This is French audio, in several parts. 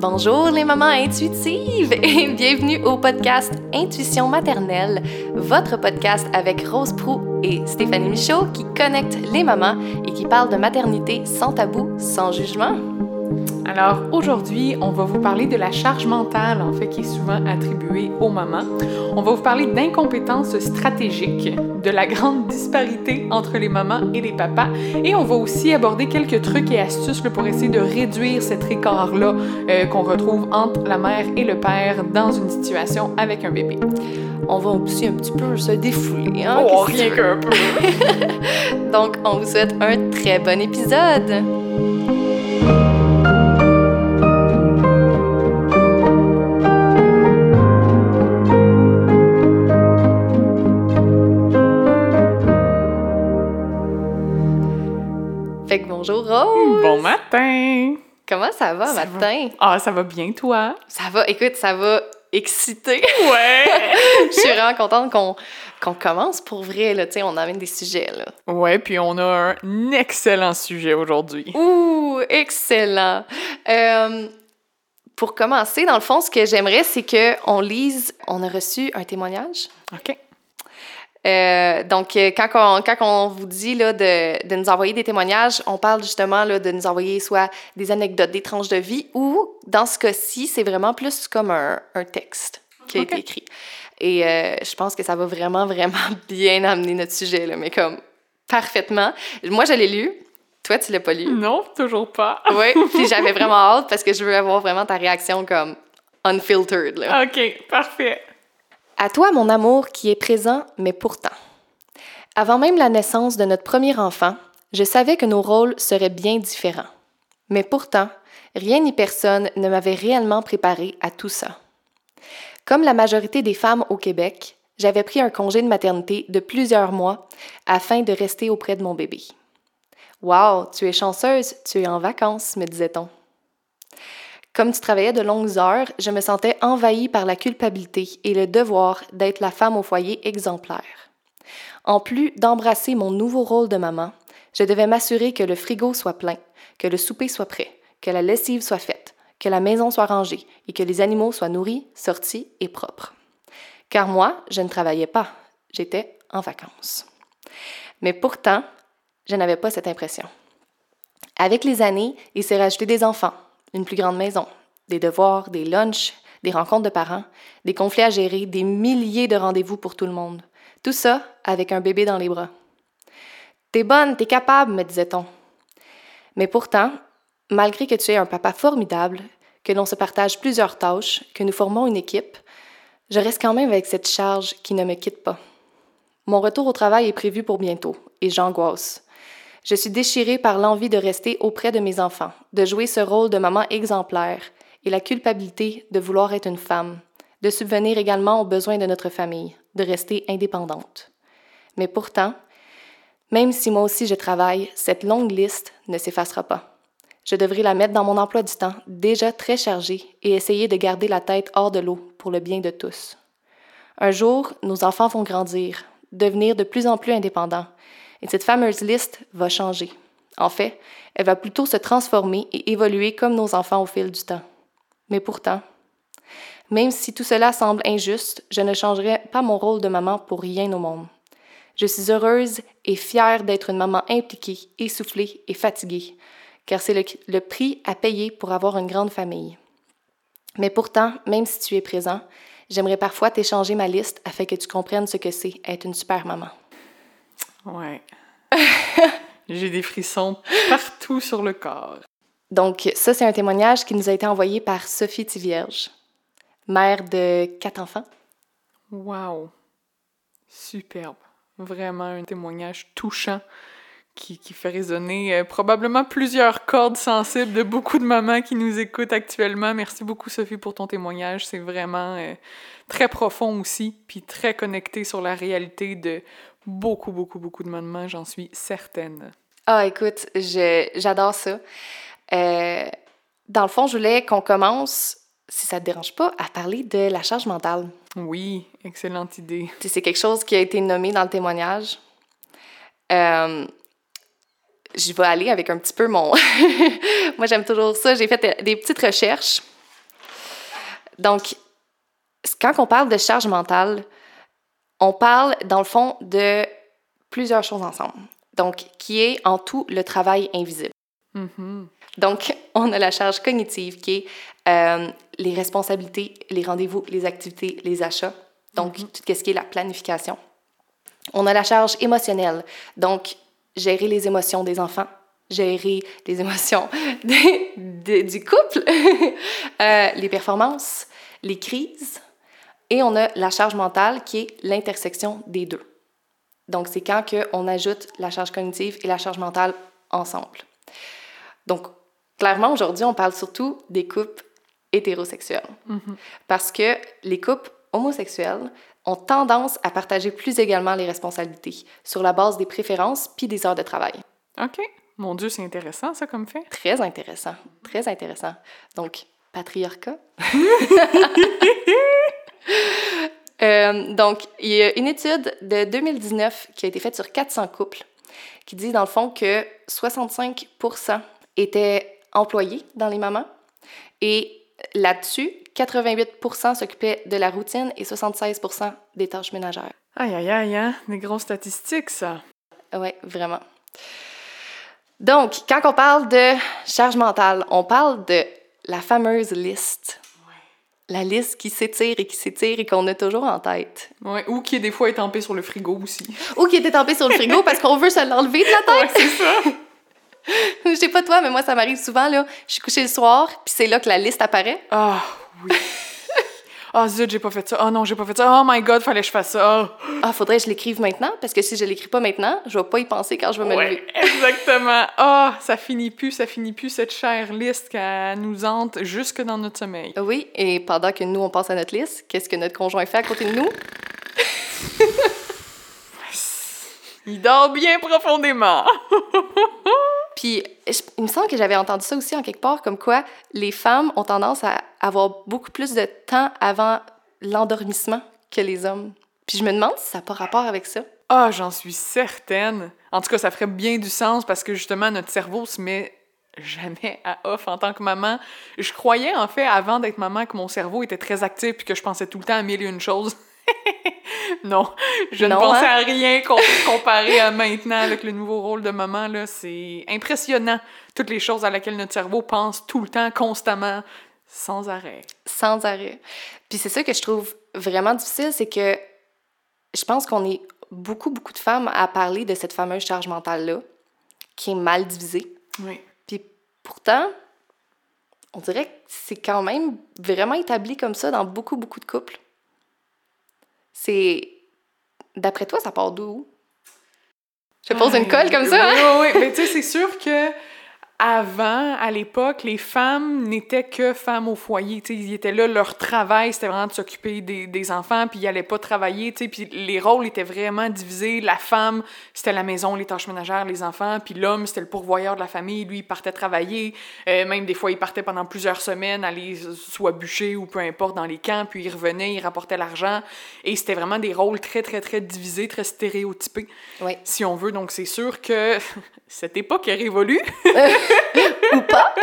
Bonjour les mamans intuitives et bienvenue au podcast Intuition maternelle, votre podcast avec Rose Prou et Stéphanie Michaud qui connectent les mamans et qui parlent de maternité sans tabou, sans jugement. Alors aujourd'hui, on va vous parler de la charge mentale, en fait, qui est souvent attribuée aux mamans. On va vous parler d'incompétences stratégiques, de la grande disparité entre les mamans et les papas, et on va aussi aborder quelques trucs et astuces pour essayer de réduire cet écart-là euh, qu'on retrouve entre la mère et le père dans une situation avec un bébé. On va aussi un petit peu se défouler, hein? Oh, rien qu'un peu. Donc, on vous souhaite un très bon épisode. Bonjour Rose! Bon matin! Comment ça va Ça matin? Ah, ça va bien, toi? Ça va, écoute, ça va exciter. Ouais! Je suis vraiment contente qu'on qu'on commence pour vrai, là, tu sais, on amène des sujets, là. ouais, puis on a un excellent sujet aujourd'hui. Ouh, excellent! Euh, pour commencer, dans le fond, ce que j'aimerais, c'est qu'on lise, on a reçu un témoignage. OK. Euh, donc, euh, quand on, quand on vous dit là, de, de nous envoyer des témoignages, on parle justement là, de nous envoyer soit des anecdotes, des tranches de vie, ou dans ce cas-ci, c'est vraiment plus comme un, un texte qui a été écrit. Et euh, je pense que ça va vraiment, vraiment bien amener notre sujet, là, mais comme parfaitement. Moi, je l'ai lu. Toi, tu l'as pas lu. Non, toujours pas. Oui, puis j'avais vraiment hâte parce que je veux avoir vraiment ta réaction comme unfiltered. Là. OK, parfait. À toi, mon amour, qui est présent, mais pourtant. Avant même la naissance de notre premier enfant, je savais que nos rôles seraient bien différents. Mais pourtant, rien ni personne ne m'avait réellement préparé à tout ça. Comme la majorité des femmes au Québec, j'avais pris un congé de maternité de plusieurs mois afin de rester auprès de mon bébé. Wow, tu es chanceuse, tu es en vacances, me disait-on. Comme tu travaillais de longues heures, je me sentais envahie par la culpabilité et le devoir d'être la femme au foyer exemplaire. En plus d'embrasser mon nouveau rôle de maman, je devais m'assurer que le frigo soit plein, que le souper soit prêt, que la lessive soit faite, que la maison soit rangée et que les animaux soient nourris, sortis et propres. Car moi, je ne travaillais pas, j'étais en vacances. Mais pourtant, je n'avais pas cette impression. Avec les années, il s'est rajouté des enfants, une plus grande maison, des devoirs, des lunchs, des rencontres de parents, des conflits à gérer, des milliers de rendez-vous pour tout le monde. Tout ça avec un bébé dans les bras. T'es bonne, t'es capable, me disait-on. Mais pourtant, malgré que tu es un papa formidable, que l'on se partage plusieurs tâches, que nous formons une équipe, je reste quand même avec cette charge qui ne me quitte pas. Mon retour au travail est prévu pour bientôt, et j'angoisse. Je suis déchirée par l'envie de rester auprès de mes enfants, de jouer ce rôle de maman exemplaire et la culpabilité de vouloir être une femme, de subvenir également aux besoins de notre famille, de rester indépendante. Mais pourtant, même si moi aussi je travaille, cette longue liste ne s'effacera pas. Je devrais la mettre dans mon emploi du temps, déjà très chargé, et essayer de garder la tête hors de l'eau pour le bien de tous. Un jour, nos enfants vont grandir, devenir de plus en plus indépendants, et cette fameuse liste va changer. En fait, elle va plutôt se transformer et évoluer comme nos enfants au fil du temps. Mais pourtant, même si tout cela semble injuste, je ne changerai pas mon rôle de maman pour rien au monde. Je suis heureuse et fière d'être une maman impliquée, essoufflée et fatiguée, car c'est le, prix à payer pour avoir une grande famille. Mais pourtant, même si tu es présent, j'aimerais parfois t'échanger ma liste afin que tu comprennes ce que c'est être une super maman. Ouais. J'ai des frissons partout sur le corps. Donc, ça, c'est un témoignage qui nous a été envoyé par Sophie Tivierge, mère de quatre enfants. Wow. Superbe. Vraiment un témoignage touchant qui, qui fait résonner euh, probablement plusieurs cordes sensibles de beaucoup de mamans qui nous écoutent actuellement. Merci beaucoup, Sophie, pour ton témoignage. C'est vraiment euh, très profond aussi, puis très connecté sur la réalité de beaucoup, beaucoup, beaucoup de mamans, j'en suis certaine. Ah, écoute, j'adore ça. Euh, dans le fond, je voulais qu'on commence, si ça te dérange pas, à parler de la charge mentale. Oui, excellente idée. C'est quelque chose qui a été nommé dans le témoignage. Euh, je vais aller avec un petit peu mon... Moi, j'aime toujours ça. J'ai fait des petites recherches. Donc, quand on parle de charge mentale, on parle, dans le fond, de plusieurs choses ensemble. Donc, qui est en tout le travail invisible. Mm-hmm. Donc, on a la charge cognitive qui est euh, les responsabilités, les rendez-vous, les activités, les achats. Donc, Mhm. tout ce qui est la planification. On a la charge émotionnelle. Donc, gérer les émotions des enfants, gérer les émotions de- du couple, euh, les performances, les crises. Et on a la charge mentale qui est l'intersection des deux. Donc, c'est quand que on ajoute la charge cognitive et la charge mentale ensemble. Donc, clairement, aujourd'hui, on parle surtout des couples hétérosexuels. Mhm. Parce que les couples homosexuels ont tendance à partager plus également les responsabilités sur la base des préférences puis des heures de travail. OK. Mon Dieu, c'est intéressant, ça, comme fait. Très intéressant, très intéressant. Donc, patriarcat. Euh, donc, il y a une étude de 2019 qui a été faite sur 400 couples qui dit, dans le fond, que 65% étaient employés dans les mamans et là-dessus, 88% s'occupaient de la routine et 76% des tâches ménagères. Aïe, aïe, aïe, hein? Des grosses statistiques, ça. Oui, vraiment. Donc, quand on parle de charge mentale, on parle de la fameuse liste. La liste qui s'étire et qui s'étire et qu'on a toujours en tête. Ouais. Ou qui, des fois, est tempé sur le frigo aussi. Ou qui était tempée sur le frigo parce qu'on veut se l'enlever de la tête. Ouais, c'est ça. Je sais pas toi, mais moi, ça m'arrive souvent, là. Je suis couchée le soir, puis c'est là que la liste apparaît. Ah, oui. Ah, zut, j'ai pas fait ça. Ah non, j'ai pas fait ça. Oh my God, fallait que je fasse ça. Ah. Ah, faudrait que je l'écrive maintenant, parce que si je l'écris pas maintenant, je vais pas y penser quand je vais me Ouais, lever. exactement. Ah, ça finit plus, ça finit plus cette chère liste qui nous hante jusque dans notre sommeil. Oui, et pendant que nous, on pense à notre liste, qu'est-ce que notre conjoint fait à côté de nous? Il dort bien profondément. Puis, je- il me semble que j'avais entendu ça aussi en quelque part, comme quoi les femmes ont tendance à avoir beaucoup plus de temps avant l'endormissement que les hommes. Puis je me demande si ça n'a pas rapport avec ça. Ah, j'en suis certaine. En tout cas, ça ferait bien du sens parce que justement, notre cerveau se met jamais à off en tant que maman. Je croyais, en fait, avant d'être maman, que mon cerveau était très actif puis que je pensais tout le temps à mille et une choses. non, je ne pensais hein? à rien com- comparé à maintenant avec le nouveau rôle de maman. Là, c'est impressionnant, toutes les choses à laquelle notre cerveau pense tout le temps, constamment, sans arrêt. sans arrêt. Puis c'est ça que je trouve vraiment difficile, c'est que je pense qu'on est beaucoup, beaucoup de femmes à parler de cette fameuse charge mentale-là, qui est mal divisée. Oui. Puis pourtant, on dirait que c'est quand même vraiment établi comme ça dans beaucoup, beaucoup de couples. C'est... D'après toi, ça part d'où? Je te pose une colle comme ça, hein? Oui, oui, oui. Mais tu sais, c'est sûr que avant, à l'époque, les femmes n'étaient que femmes au foyer. Tu sais, ils étaient là, leur travail, c'était vraiment de s'occuper des, des enfants, puis ils n'allaient pas travailler. Puis les rôles étaient vraiment divisés. La femme, c'était la maison, les tâches ménagères, les enfants, puis l'homme, c'était le pourvoyeur de la famille. Lui, il partait travailler. Euh, même des fois, il partait pendant plusieurs semaines, aller soit bûcher ou peu importe dans les camps, puis il revenait, il rapportait l'argent. Et c'était vraiment des rôles très, très, très divisés, très stéréotypés Oui. si on veut. Donc, c'est sûr que cette époque est révolue. Ou pas?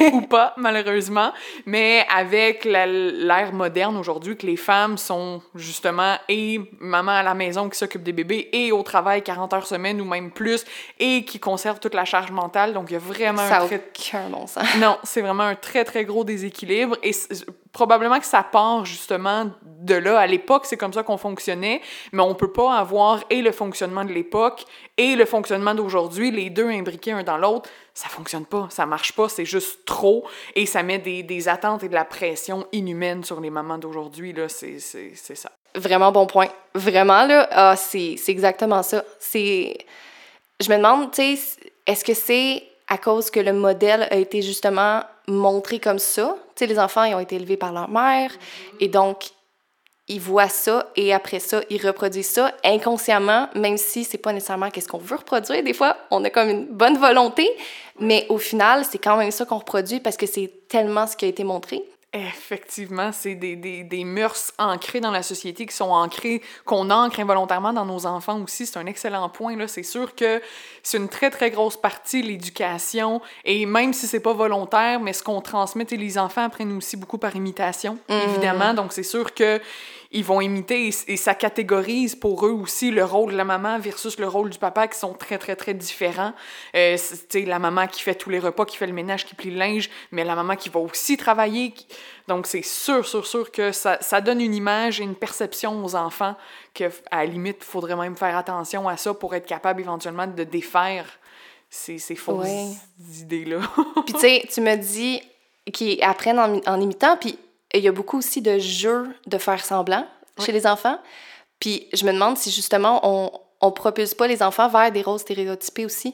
ou pas, malheureusement. Mais avec l'ère moderne aujourd'hui, que les femmes sont justement et maman à la maison qui s'occupe des bébés et au travail 40 heures semaine ou même plus et qui conserve toute la charge mentale. Donc, il y a vraiment Ça un très aucun bon sens. non, c'est vraiment un très, très gros déséquilibre. Et probablement que ça part justement de là. À l'époque, c'est comme ça qu'on fonctionnait, mais on peut pas avoir et le fonctionnement de l'époque et le fonctionnement d'aujourd'hui, les deux imbriqués un dans l'autre. Ça fonctionne pas, ça marche pas, c'est juste trop. Et ça met des, des attentes et de la pression inhumaine sur les mamans d'aujourd'hui. là. C'est ça. Vraiment bon point. Vraiment, là, ah, c'est c'est exactement ça. C'est... Je me demande, tu sais, est-ce que c'est à cause que le modèle a été justement montré comme ça? Sais, les enfants, ils ont été élevés par leur mère, et donc, ils voient ça, et après ça, ils reproduisent ça inconsciemment, même si c'est pas nécessairement qu'est-ce qu'on veut reproduire. Des fois, on a comme une bonne volonté, mais au final, c'est quand même ça qu'on reproduit parce que c'est tellement ce qui a été montré. Effectivement, c'est des, des, des, mœurs ancrées dans la société qui sont ancrées, qu'on ancre involontairement dans nos enfants aussi. C'est un excellent point. Là. C'est sûr que c'est une très, très grosse partie, l'éducation. Et même si c'est pas volontaire, mais ce qu'on transmet, les enfants apprennent aussi beaucoup par imitation, mmh. évidemment. Donc, c'est sûr que ils vont imiter et, ça catégorise pour eux aussi le rôle de la maman versus le rôle du papa qui sont très, très, très différents. Euh, c'est la maman qui fait tous les repas, qui fait le ménage, qui plie le linge, mais la maman qui va aussi travailler. Donc, c'est sûr, sûr, sûr que ça, ça, donne une image et une perception aux enfants que, à la limite, il faudrait même faire attention à ça pour être capable éventuellement de défaire ces, ces fausses idées-là. puis, tu sais, tu me dis qu'ils apprennent en, en imitant, puis il y a beaucoup aussi de jeux de faire semblant chez les enfants. Puis je me demande si justement on, on propulse pas les enfants vers des rôles stéréotypés aussi.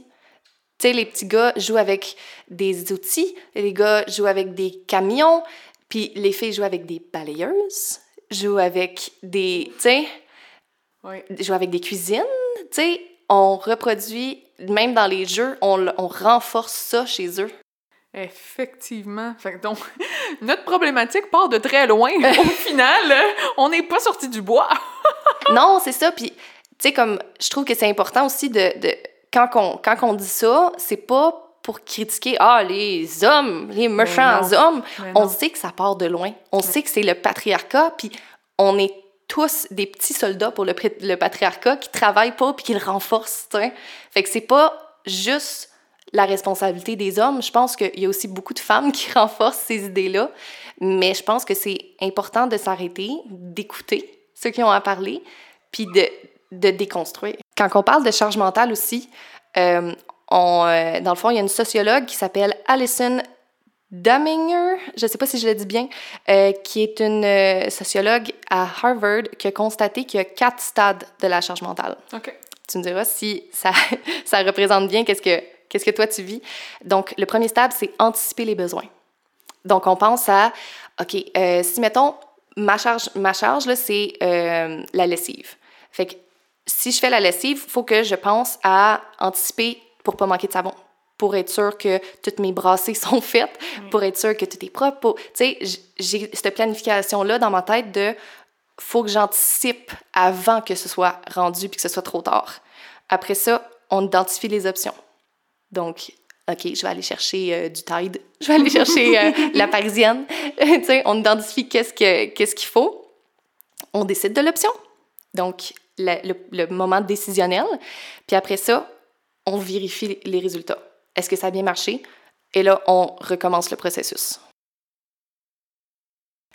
Tu sais, les petits gars jouent avec des outils, les gars jouent avec des camions, puis les filles jouent avec des balayeuses, jouent avec des. Tu sais, jouent avec des cuisines. Tu sais, on reproduit, même dans les jeux, on, on renforce ça chez eux. Effectivement. Fait donc, notre problématique part de très loin. Au final, on n'est pas sorti du bois. non, c'est ça. Puis, tu sais, comme, je trouve que c'est important aussi de. de quand, on, quand on dit ça, c'est pas pour critiquer ah les hommes, les méchants hommes. On sait que ça part de loin. On sait que c'est le patriarcat, puis on est tous des petits soldats pour le, le patriarcat qui travaillent pas puis qui le renforcent. Fait que c'est pas juste la responsabilité des hommes. Je pense qu'il y a aussi beaucoup de femmes qui renforcent ces idées-là, mais je pense que c'est important de s'arrêter, d'écouter ceux qui ont à parler, puis de, de déconstruire. Quand on parle de charge mentale aussi, euh, on, euh, dans le fond, il y a une sociologue qui s'appelle Alison Dumminger, je ne sais pas si je le dis bien, euh, qui est une sociologue à Harvard qui a constaté qu'il y a quatre stades de la charge mentale. OK. Tu me diras si ça, ça représente bien qu'est-ce que Qu'est-ce que toi tu vis? Donc, le premier stade, c'est anticiper les besoins. Donc, on pense à, OK, euh, si mettons, ma charge, ma charge là, c'est euh, la lessive. Fait que si je fais la lessive, il faut que je pense à anticiper pour pas manquer de savon, pour être sûr que toutes mes brassées sont faites, pour être sûr que tout est propre. Tu sais, j'ai cette planification-là dans ma tête de faut que j'anticipe avant que ce soit rendu puis que ce soit trop tard. Après ça, on identifie les options. Donc, OK, je vais aller chercher euh, du Tide, je vais aller chercher euh, la parisienne. tu sais, on identifie qu'est-ce qu'il ce qu'il faut. On décide de l'option. Donc, le, le, moment décisionnel. Puis après ça, on vérifie les résultats. Est-ce que ça a bien marché? Et là, on recommence le processus.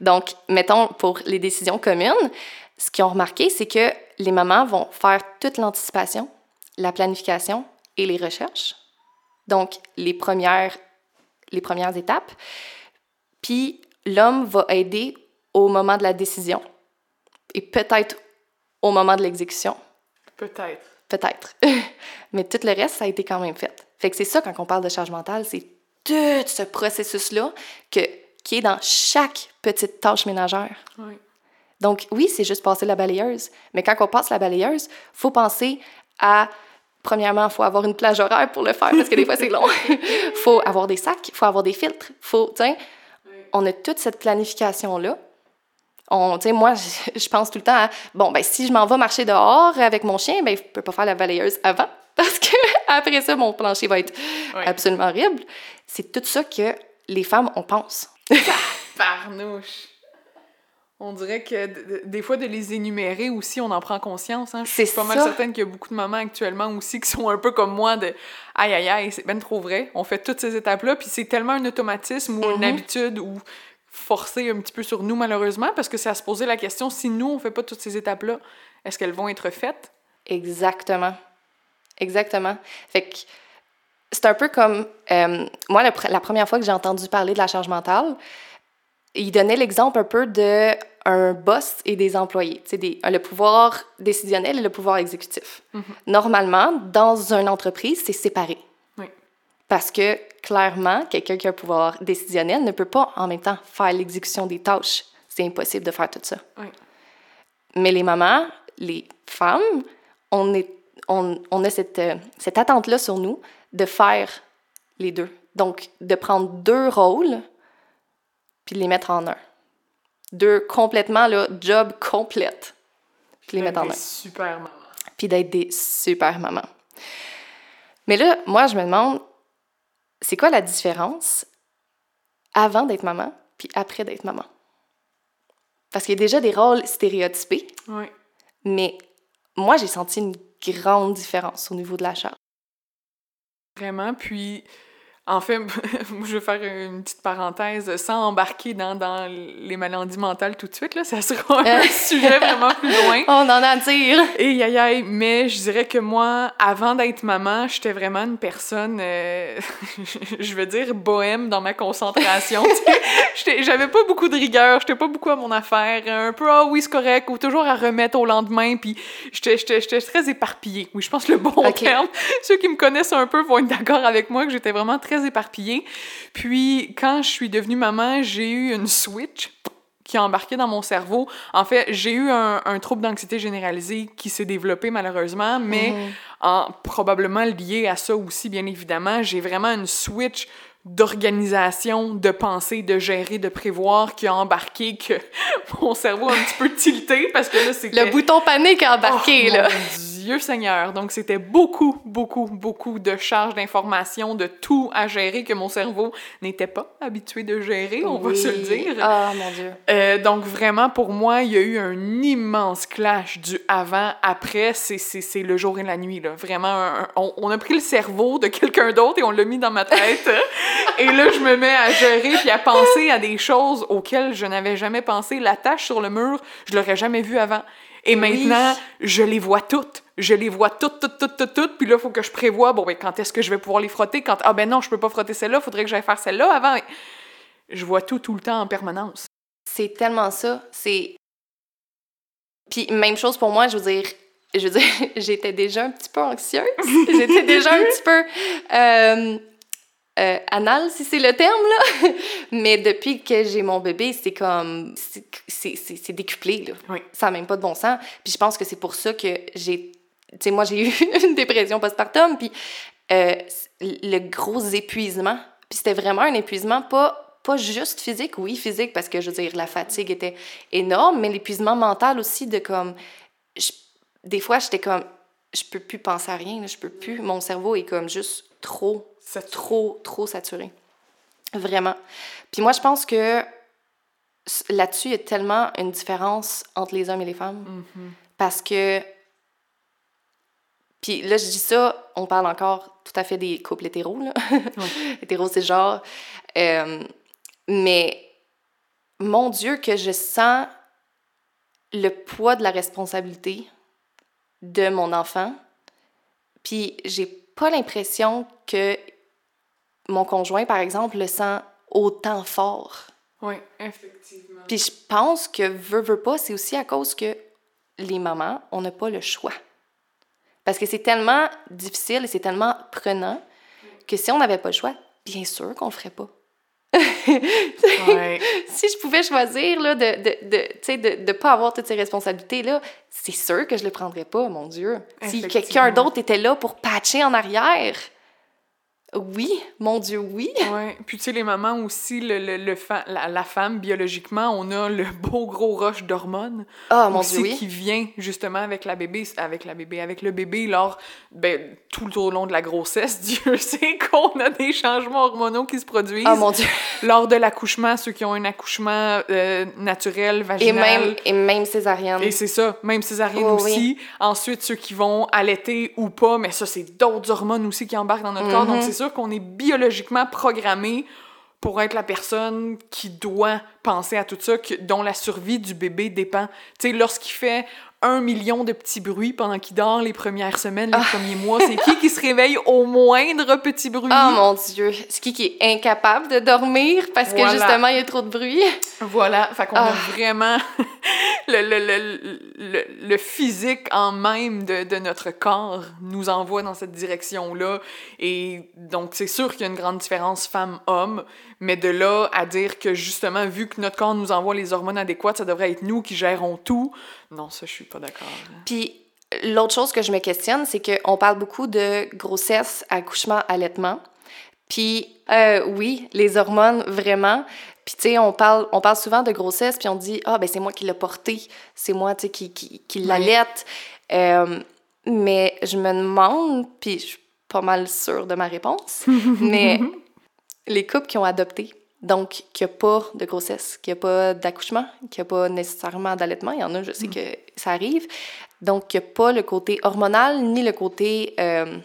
Donc, mettons, pour les décisions communes, ce qu'ils ont remarqué, c'est que les mamans vont faire toute l'anticipation, la planification et les recherches. Donc, les premières, les premières étapes. Puis, l'homme va aider au moment de la décision et peut-être au moment de l'exécution. Peut-être. Peut-être. Mais tout le reste, ça a été quand même fait. Fait que c'est ça, quand on parle de charge mentale, c'est tout ce processus-là que, qui est dans chaque petite tâche ménagère. Oui. Donc, oui, c'est juste passer la balayeuse. Mais quand on passe la balayeuse, il faut penser à Premièrement, il faut avoir une plage horaire pour le faire parce que des fois, c'est long. Il faut avoir des sacs, il faut avoir des filtres. Faut, on a toute cette planification-là. On, moi, je, pense tout le temps à, bon, ben, si je m'en vais marcher dehors avec mon chien, ben, je ne peux pas faire la balayeuse avant parce que après ça, mon plancher va être absolument horrible. C'est tout ça que les femmes, on pense. Parnouche! On dirait que des fois, de les énumérer aussi, on en prend conscience. Hein? Je suis pas mal certaine qu'il y a beaucoup de mamans actuellement aussi qui sont un peu comme moi de aïe aïe aïe, c'est ben trop vrai. On fait toutes ces étapes-là, puis c'est tellement un automatisme ou une mm-hmm. habitude ou forcé un petit peu sur nous malheureusement, parce que c'est à se poser la question si nous, on fait pas toutes ces étapes-là, est-ce qu'elles vont être faites? Exactement. Exactement. Fait que c'est un peu comme euh, moi, la première fois que j'ai entendu parler de la charge mentale, il donnait l'exemple un peu de un boss et des employés, des, le pouvoir décisionnel et le pouvoir exécutif. Mm-hmm. Normalement, dans une entreprise, c'est séparé. Oui. Parce que clairement, quelqu'un qui a un pouvoir décisionnel ne peut pas en même temps faire l'exécution des tâches. C'est impossible de faire tout ça. Oui. Mais les mamans, les femmes, on, est, on, on a cette, cette attente-là sur nous de faire les deux. Donc, de prendre deux rôles puis de les mettre en un. Deux complètement, là, job complète. Puis les mettre en un. super maman. Puis d'être des super mamans. Mais là, moi, je me demande, c'est quoi la différence avant d'être maman puis après d'être maman? Parce qu'il y a déjà des rôles stéréotypés. Oui. Mais moi, j'ai senti une grande différence au niveau de la charge. Vraiment. Puis, en fait, je vais faire une petite parenthèse sans embarquer dans, dans les maladies mentales tout de suite. Là. Ça sera un sujet vraiment plus loin. On en a à dire. Et aïe aïe, mais je dirais que moi, avant d'être maman, j'étais vraiment une personne, euh, je veux dire, bohème dans ma concentration. J'avais pas beaucoup de rigueur, j'étais pas beaucoup à mon affaire, un peu ah oui, c'est correct, ou toujours à remettre au lendemain, puis j'étais très éparpillée. Oui, je pense le bon terme. Ceux qui me connaissent un peu vont être d'accord avec moi que j'étais vraiment très éparpillée. Puis, quand je suis devenue maman, j'ai eu une switch qui a embarqué dans mon cerveau. En fait, j'ai eu un, trouble d'anxiété généralisée qui s'est développé malheureusement, mais mhm. en, probablement lié à ça aussi, bien évidemment. J'ai vraiment une switch d'organisation, de penser, de gérer, de prévoir qui a embarqué que mon cerveau a un petit peu tilté parce que là, c'est... Le bouton panique a embarqué, oh, là. Dieu Seigneur. Donc, c'était beaucoup, beaucoup, beaucoup de charges d'informations, de tout à gérer que mon cerveau n'était pas habitué de gérer, on va se le dire. Ah, mon Dieu. Euh, donc, vraiment, pour moi, il y a eu un immense clash du avant-après. C'est le jour et la nuit, là. Vraiment, on, on, a pris le cerveau de quelqu'un d'autre et on l'a mis dans ma tête. et là, je me mets à gérer puis à penser à des choses auxquelles je n'avais jamais pensé. La tâche sur le mur, je l'aurais jamais vue avant. Et maintenant, je les vois toutes. Je les vois toutes, toutes, toutes, toutes, toutes. Puis là, il faut que je prévoie, bon, ben, quand est-ce que je vais pouvoir les frotter? Quand, ah ben non, je peux pas frotter celle-là, faudrait que j'aille faire celle-là avant. Je vois tout, tout le temps en permanence. C'est tellement ça. C'est. Puis même chose pour moi, je veux dire, je veux dire, j'étais déjà un petit peu anxieuse. j'étais déjà un petit peu. Euh, euh, anal, si c'est le terme, là. Mais depuis que j'ai mon bébé, c'est comme. C'est décuplé, là. Oui. Ça n'a même pas de bon sens. Puis je pense que c'est pour ça que j'ai. Tu sais, moi, j'ai eu une dépression postpartum, puis euh, le gros épuisement. Puis c'était vraiment un épuisement pas, pas juste physique, oui, physique, parce que je veux dire, la fatigue était énorme, mais l'épuisement mental aussi de comme. des fois, j'étais comme. Je peux plus penser à rien, je peux plus. Mon cerveau est comme juste trop c'est trop, trop saturé. Vraiment. Puis moi, je pense que là-dessus, il y a tellement une différence entre les hommes et les femmes. Mm-hmm. Parce que. Puis là, je dis ça, on parle encore tout à fait des couples hétéros, là. hétéros, c'est genre. Euh, mais mon Dieu, que je sens le poids de la responsabilité de mon enfant. Puis j'ai pas l'impression que mon conjoint, par exemple, le sent autant fort. Oui, effectivement. Puis je pense que veut, veut pas, c'est aussi à cause que les mamans, on n'a pas le choix. Parce que c'est tellement difficile et c'est tellement prenant que si on n'avait pas le choix, bien sûr qu'on le ferait pas. ouais. si je pouvais choisir là, de ne de, de, de, pas avoir toutes ces responsabilités-là, c'est sûr que je ne le prendrais pas, mon Dieu. Si quelqu'un d'autre était là pour patcher en arrière, oui, mon Dieu, oui. Oui. Puis tu sais, les mamans aussi, le, le, le la, femme, biologiquement, on a le beau gros rush d'hormones. Ah, mon Dieu, oui. qui vient justement avec la bébé, avec la bébé, avec le bébé lors, ben, tout au long de la grossesse. Dieu sait qu'on a des changements hormonaux qui se produisent. Ah, mon Dieu. Lors de l'accouchement, ceux qui ont un accouchement euh, naturel, vaginal. Et même, et même césarienne. Et c'est ça, même césarienne aussi. Ensuite, ceux qui vont allaiter ou pas, mais ça, c'est d'autres hormones aussi qui embarquent dans notre corps. Donc, mm-hmm. c'est sûr qu'on est biologiquement programmé pour être la personne qui doit penser à tout ça, dont la survie du bébé dépend. Tu sais, lorsqu'il fait un million de petits bruits pendant qu'il dort les premières semaines, les ah. premiers mois. C'est qui qui se réveille au moindre petit bruit? Oh mon Dieu! C'est qui qui est incapable de dormir parce que justement, il y a trop de bruit? Voilà. Fait qu'on a ah. vraiment le, le, le, le, physique en même de, de, notre corps nous envoie dans cette direction-là. Et donc, c'est sûr qu'il y a une grande différence femme-homme, mais de là à dire que justement, vu que notre corps nous envoie les hormones adéquates, ça devrait être nous qui gérons tout, non, ça, je suis pas d'accord. Puis, l'autre chose que je me questionne, c'est qu'on parle beaucoup de grossesse, accouchement, allaitement. Puis, euh, oui, les hormones, vraiment. Puis, tu sais, on parle, on parle souvent de grossesse, puis on dit Ah, ben c'est moi qui l'ai porté, c'est moi, tu sais, qui, qui, qui l'allaite. Euh, mais je me demande, puis je suis pas mal sûre de ma réponse, mais les couples qui ont adopté, donc qui a pas de grossesse, qui a pas d'accouchement, qui a pas nécessairement d'allaitement, il y en a, je sais mm. que ça arrive, donc qui a pas le côté hormonal ni le côté. Euh,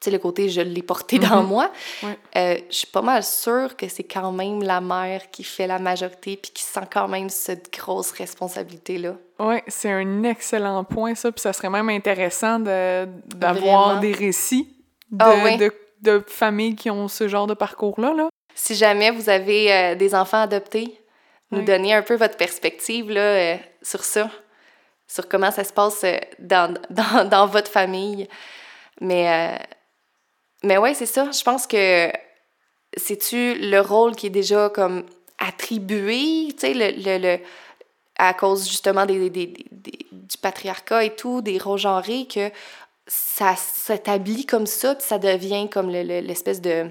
sais, le côté je l'ai porté dans mhm. moi, euh, je suis pas mal sûre que c'est quand même la mère qui fait la majorité puis qui sent quand même cette grosse responsabilité-là. Oui, c'est un excellent point, ça. Puis ça serait même intéressant d'avoir des récits ah de, de, familles qui ont ce genre de parcours-là. Là. Si jamais vous avez euh, des enfants adoptés, nous donner un peu votre perspective là, euh, sur ça, sur comment ça se passe dans, dans, dans votre famille. Mais mais ouais, c'est ça. Je pense que c'est-tu le rôle qui est déjà comme attribué, tu sais, le, le, à cause justement des, des, du patriarcat et tout, des rôles genrés, que ça s'établit comme ça, puis ça devient comme l'espèce de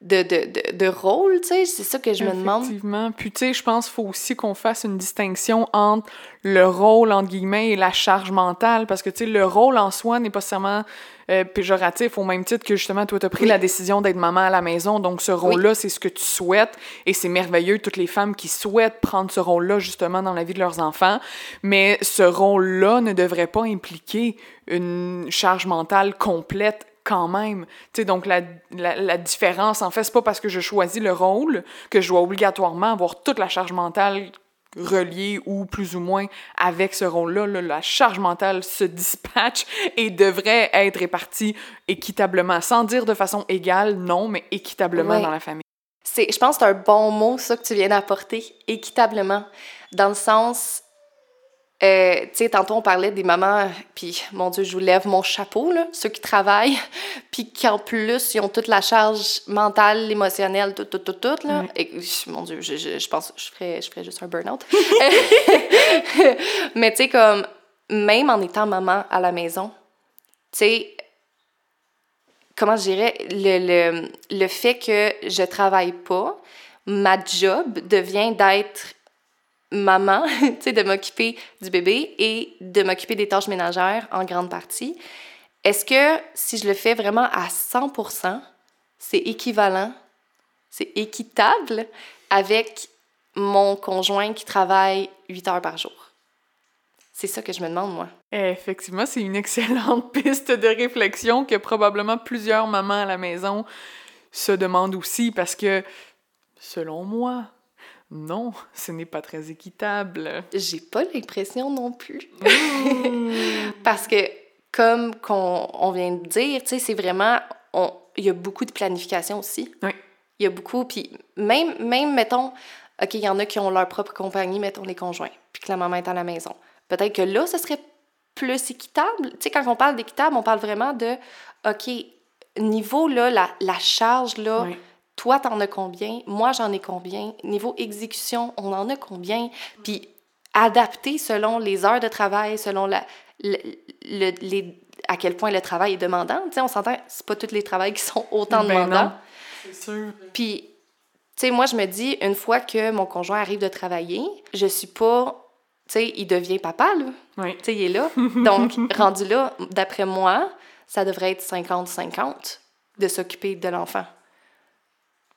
de, de, de, rôle, tu sais, c'est ça que je me demande. Effectivement. Puis, tu sais, je pense qu'il faut aussi qu'on fasse une distinction entre le rôle, entre guillemets, et la charge mentale, parce que, tu sais, le rôle en soi n'est pas seulement euh, péjoratif au même titre que, justement, toi, tu as pris la décision d'être maman à la maison, donc ce rôle-là, c'est ce que tu souhaites, et c'est merveilleux, toutes les femmes qui souhaitent prendre ce rôle-là, justement, dans la vie de leurs enfants, mais ce rôle-là ne devrait pas impliquer une charge mentale complète quand même. Tu sais, donc la, la, différence, en fait, c'est pas parce que je choisis le rôle que je dois obligatoirement avoir toute la charge mentale reliée ou plus ou moins avec ce rôle-là. La charge mentale se dispatche et devrait être répartie équitablement, sans dire de façon égale, non, mais équitablement dans la famille. C'est, je pense que c'est un bon mot, ça, que tu viens d'apporter, équitablement, dans le sens euh, tu sais, tantôt, on parlait des mamans, puis mon Dieu, je vous lève mon chapeau, là, ceux qui travaillent, puis qui, en plus, ils ont toute la charge mentale, émotionnelle, tout, tout, tout, tout, là. Et, mon Dieu, je, je, je pense je ferais, je ferais juste un burn-out. Mais tu sais, comme, même en étant maman à la maison, tu sais, comment je dirais, le, le, le fait que je travaille pas, ma job devient d'être maman, tu sais, de m'occuper du bébé et de m'occuper des tâches ménagères en grande partie. Est-ce que si je le fais vraiment à 100%, c'est équivalent, c'est équitable avec mon conjoint qui travaille 8 heures par jour? C'est ça que je me demande, moi. Effectivement, c'est une excellente piste de réflexion que probablement plusieurs mamans à la maison se demandent aussi parce que, selon moi, non, ce n'est pas très équitable. J'ai pas l'impression non plus. Mmh. Parce que, comme on, vient de dire, tu sais, c'est vraiment. Il y a beaucoup de planification aussi. Oui. Il y a beaucoup. Puis même, même, mettons, OK, il y en a qui ont leur propre compagnie, mettons les conjoints, puis que la maman est à la maison. Peut-être que là, ce serait plus équitable. Tu sais, quand on parle d'équitable, on parle vraiment de, OK, niveau, là, la, la charge, là, toi, t'en as combien? Moi, j'en ai combien? Niveau exécution, on en a combien? Puis adapter selon les heures de travail, selon la, les, à quel point le travail est demandant. Tu sais, on s'entend, c'est pas tous les travails qui sont autant ben demandants. C'est sûr. Puis, tu sais, moi, je me dis, une fois que mon conjoint arrive de travailler, je suis pas tu sais, il devient papa, là. Oui. Tu sais, il est là. Donc, rendu là, d'après moi, ça devrait être 50-50 de s'occuper de l'enfant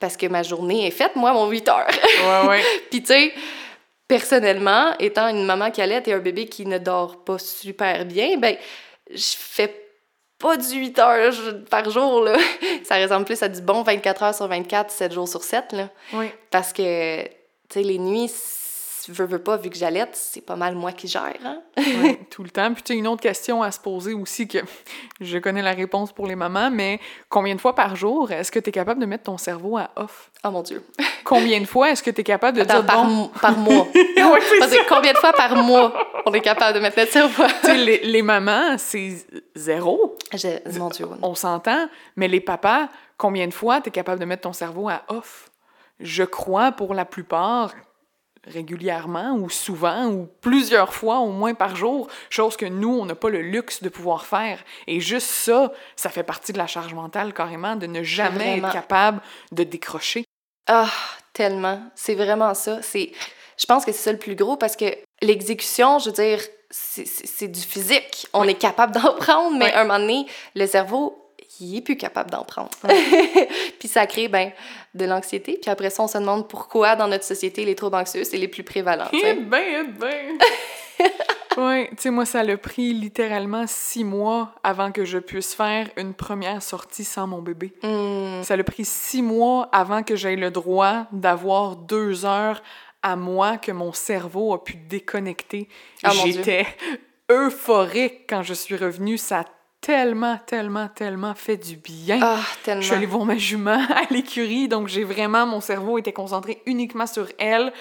parce que ma journée est faite, moi, mon 8 heures. Ouais, ouais. Puis, tu sais, personnellement, étant une maman qui allait et un bébé qui ne dort pas super bien, ben, je fais pas du 8 heures par jour, là. Ça ressemble plus à du bon 24 heures sur 24, 7 jours sur 7, là. Oui. Parce que, tu sais, les nuits, veux, veux pas, vu que j'allaite, c'est pas mal moi qui gère. Hein? tout le temps. Puis tu as une autre question à se poser aussi que je connais la réponse pour les mamans, mais combien de fois par jour est-ce que tu es capable de mettre ton cerveau à off? Oh mon Dieu. combien de fois est-ce que tu es capable de dire par, par mois? combien de fois par mois on est capable de mettre notre cerveau à les, les mamans, c'est zéro. mon Dieu. On s'entend, mais les papas, combien de fois tu es capable de mettre ton cerveau à off? Je crois pour la plupart régulièrement ou souvent ou plusieurs fois au moins par jour, chose que nous, on n'a pas le luxe de pouvoir faire. Et juste ça, ça fait partie de la charge mentale carrément, de ne jamais être capable de décrocher. Ah, tellement. C'est vraiment ça. C'est, je pense que c'est ça le plus gros parce que l'exécution, je veux dire, c'est- du physique. On est capable d'en prendre, mais Ouais. à un moment donné, le cerveau, il est plus capable d'en prendre. puis ça crée, ben, de l'anxiété. Puis après ça, on se demande pourquoi dans notre société, les troubles anxieux, c'est les plus prévalents. Eh ben, eh ben. ouais, tu sais, moi, ça l'a pris littéralement six mois avant que je puisse faire une première sortie sans mon bébé. Hmm. Ça l'a pris six mois avant que j'aie le droit d'avoir deux heures à moi que mon cerveau a pu déconnecter. Ah. J'étais euphorique quand je suis revenue. Ça tellement, tellement, tellement fait du bien. Ah, tellement. Je suis allée voir ma jument à l'écurie, donc j'ai vraiment, mon cerveau était concentré uniquement sur elle.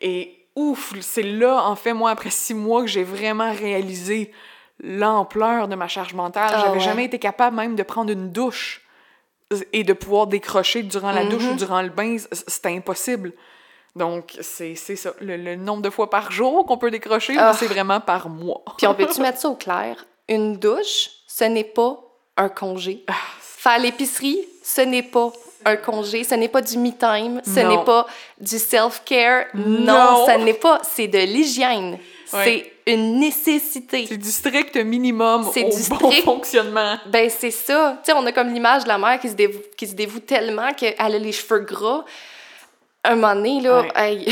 Et ouf, c'est là, en fait, moi, après six mois, que j'ai vraiment réalisé l'ampleur de ma charge mentale. Ah, J'avais ouais. jamais été capable même de prendre une douche et de pouvoir décrocher durant la douche ou Mhm. durant le bain. C'était impossible. Donc, c'est c'est ça. Le, le nombre de fois par jour qu'on peut décrocher, Ah. c'est vraiment par mois. Puis on peut-tu mettre ça au clair? Une douche, ce n'est pas un congé. Faire l'épicerie, ce n'est pas un congé, ce n'est pas du me-time, ce n'est pas du self-care. Non, Non. ça n'est pas. C'est de l'hygiène. Ouais. C'est une nécessité. C'est du strict minimum C'est au du bon strict- fonctionnement. Ben, c'est ça. Tu sais, on a comme l'image de la mère qui se dévoue, qui se dévoue tellement qu'elle a les cheveux gras. Un moment donné, là, Ouais.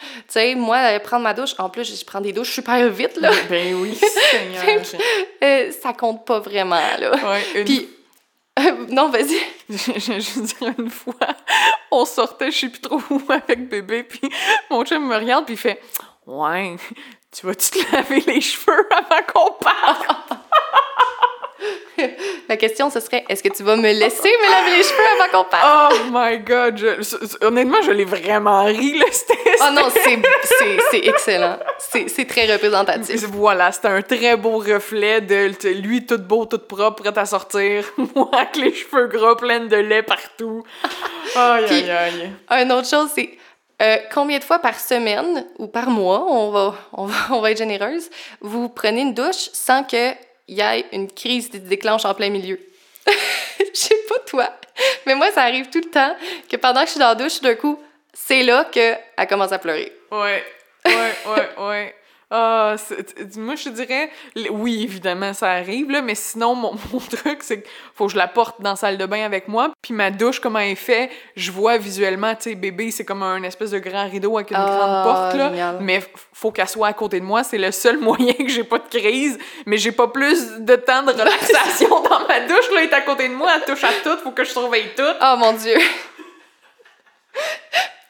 Tu sais, moi, euh, prendre ma douche, en plus, je prends des douches super vite, là. Ben oui, Seigneur. Euh, ça compte pas vraiment, là. Ouais, une Puis, euh, non, vas-y. Je veux dire, une fois, on sortait, je sais plus trop où, avec bébé, puis mon chum me regarde, puis il fait « Ouais, tu vas-tu te laver les cheveux avant qu'on parte? La question, ce serait est-ce que tu vas me laisser me laver les cheveux avant qu'on parte? Oh my God! je- honnêtement, je l'ai vraiment ri, là. Oh non, c'est- c'est c'est excellent. C'est c'est très représentatif. Voilà, c'était un très beau reflet de lui tout beau, tout propre, prêt à sortir. Moi avec les cheveux gras, pleins de lait partout. Aïe, aïe, aïe. Une autre chose, c'est euh, combien de fois par semaine ou par mois, on va, on va, on va être généreuse, vous prenez une douche sans y ait une crise qui déclenche en plein milieu? Je sais pas toi, mais moi, ça arrive tout le temps que pendant que je suis dans la douche, d'un coup, c'est là qu'elle commence à pleurer. Ouais, ouais, ouais, ouais. Ah, moi, je dirais, oui, évidemment, ça arrive, là, mais sinon, mon, mon truc, c'est qu'il faut que je la porte dans la salle de bain avec moi. Puis ma douche, comment elle est faite, je vois visuellement, tu sais, bébé, c'est comme un espèce de grand rideau avec une Ah, grande porte, là. génial. Mais faut qu'elle soit à côté de moi. C'est le seul moyen que j'ai pas de crise. Mais j'ai pas plus de temps de relaxation dans ma douche, là. Elle est à côté de moi, elle touche à tout, faut que je surveille tout. Oh mon Dieu!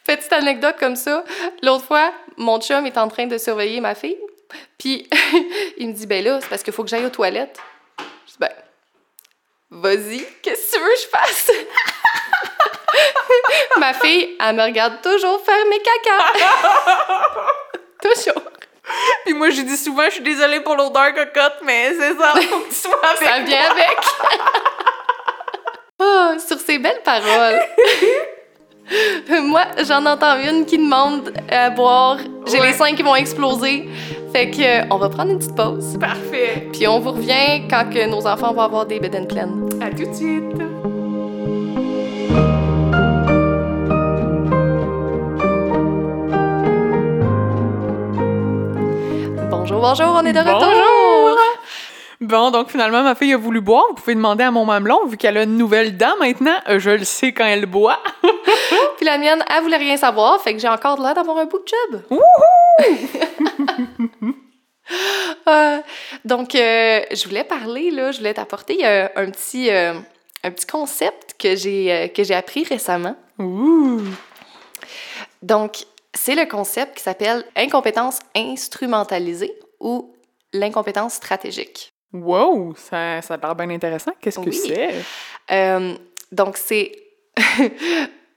Petite anecdote comme ça. L'autre fois, mon chum est en train de surveiller ma fille. Puis il me dit Ben là, c'est parce qu'il faut que j'aille aux toilettes. Je dis Ben, vas-y, qu'est-ce que tu veux que je fasse? ma fille, elle me regarde toujours faire mes caca. toujours. Puis moi, j'ai dit souvent, je suis désolée pour l'odeur cocotte, mais c'est ça, faut que tu sois avec Ça vient avec. oh, sur ces belles paroles. Moi, j'en entends une qui demande à boire. J'ai Ouais. les seins qui vont exploser. Fait que, euh, on va prendre une petite pause. Parfait. Puis on vous revient quand que nos enfants vont avoir des bédaines pleines. À tout de suite. Bonjour, bonjour, on est de retour. Bonjour! Bon, donc finalement, ma fille a voulu boire. Vous pouvez demander à mon mamelon, vu qu'elle a une nouvelle dent maintenant. euh, je le sais quand elle boit. Puis la mienne, elle voulait rien savoir. Fait que j'ai encore l'air d'avoir un de job. Euh, donc, euh, je voulais parler, là, je voulais t'apporter euh, un, petit, un petit concept que j'ai que j'ai appris récemment. Ouh! Donc, c'est le concept qui s'appelle incompétence instrumentalisée ou l'incompétence stratégique. Wow! Ça, ça a l'air bien intéressant. Qu'est-ce que Oui. c'est? Donc, c'est.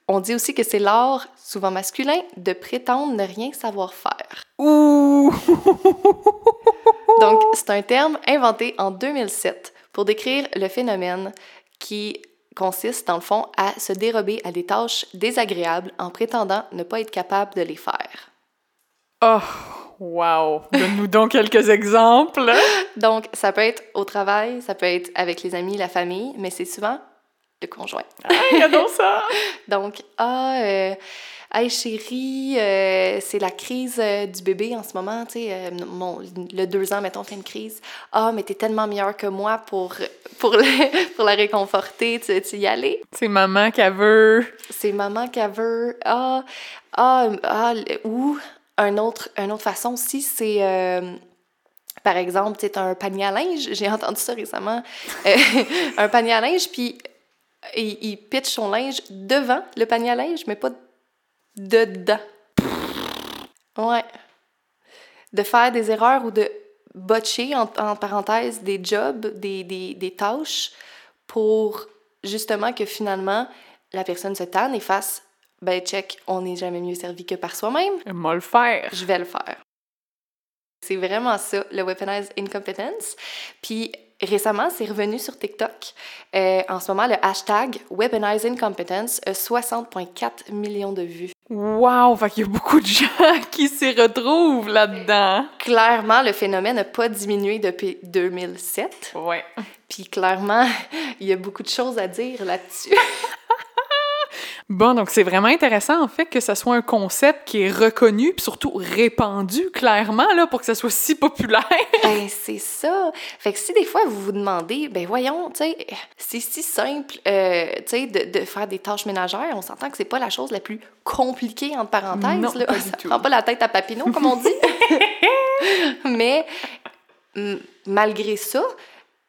On dit aussi que c'est l'art, souvent masculin, de prétendre ne rien savoir faire. Ouh! Donc, c'est un terme inventé en 2007 pour décrire le phénomène qui consiste, dans le fond, à se dérober à des tâches désagréables en prétendant ne pas être capable de les faire. Oh! Wow! Donne-nous donc quelques exemples. Donc, ça peut être au travail, ça peut être avec les amis, la famille, mais c'est souvent le conjoint. Ah, donc ça! Donc, ah, euh, hey chérie, euh, c'est la crise euh, du bébé en ce moment, tu sais, euh, mon, le deux ans, mettons, fait une crise. Ah, mais t'es tellement meilleure que moi pour, pour, le- pour la réconforter, tu veux-tu y aller? C'est maman qui veut. C'est maman qui veut. Ah, ah, ah, ou un autre, une autre façon aussi, c'est. par exemple, tu t'as un panier à linge, j'ai entendu ça récemment. Euh, un panier à linge, puis il, il pitch son linge devant le panier à linge, mais pas dedans. Ouais. De faire des erreurs ou de botcher, en, en parenthèse, des jobs, des, des, des tâches pour justement que finalement la personne se tanne et fasse ben check, on n'est jamais mieux servi que par soi-même, Moi le faire. je vais le faire. C'est vraiment ça, le weaponized incompetence. Puis récemment, c'est revenu sur TikTok. Euh, en ce moment, le hashtag weaponized incompetence a 60,4 millions de vues. Wow! Fait qu'il y a beaucoup de gens qui s'y retrouvent là-dedans. Clairement, le phénomène n'a pas diminué depuis 2007. Ouais. Puis clairement, il y a beaucoup de choses à dire là-dessus. Bon, donc c'est vraiment intéressant en fait que ça soit un concept qui est reconnu puis surtout répandu clairement là pour que ça soit si populaire. Ben, c'est ça. Fait que si des fois vous vous demandez, ben voyons, tu sais, c'est si simple, euh, tu sais, de, de faire des tâches ménagères, on s'entend que c'est pas la chose la plus compliquée, entre parenthèses. Non, là. pas du ça tout. prend pas la tête à Papineau, comme on dit. Mais malgré ça,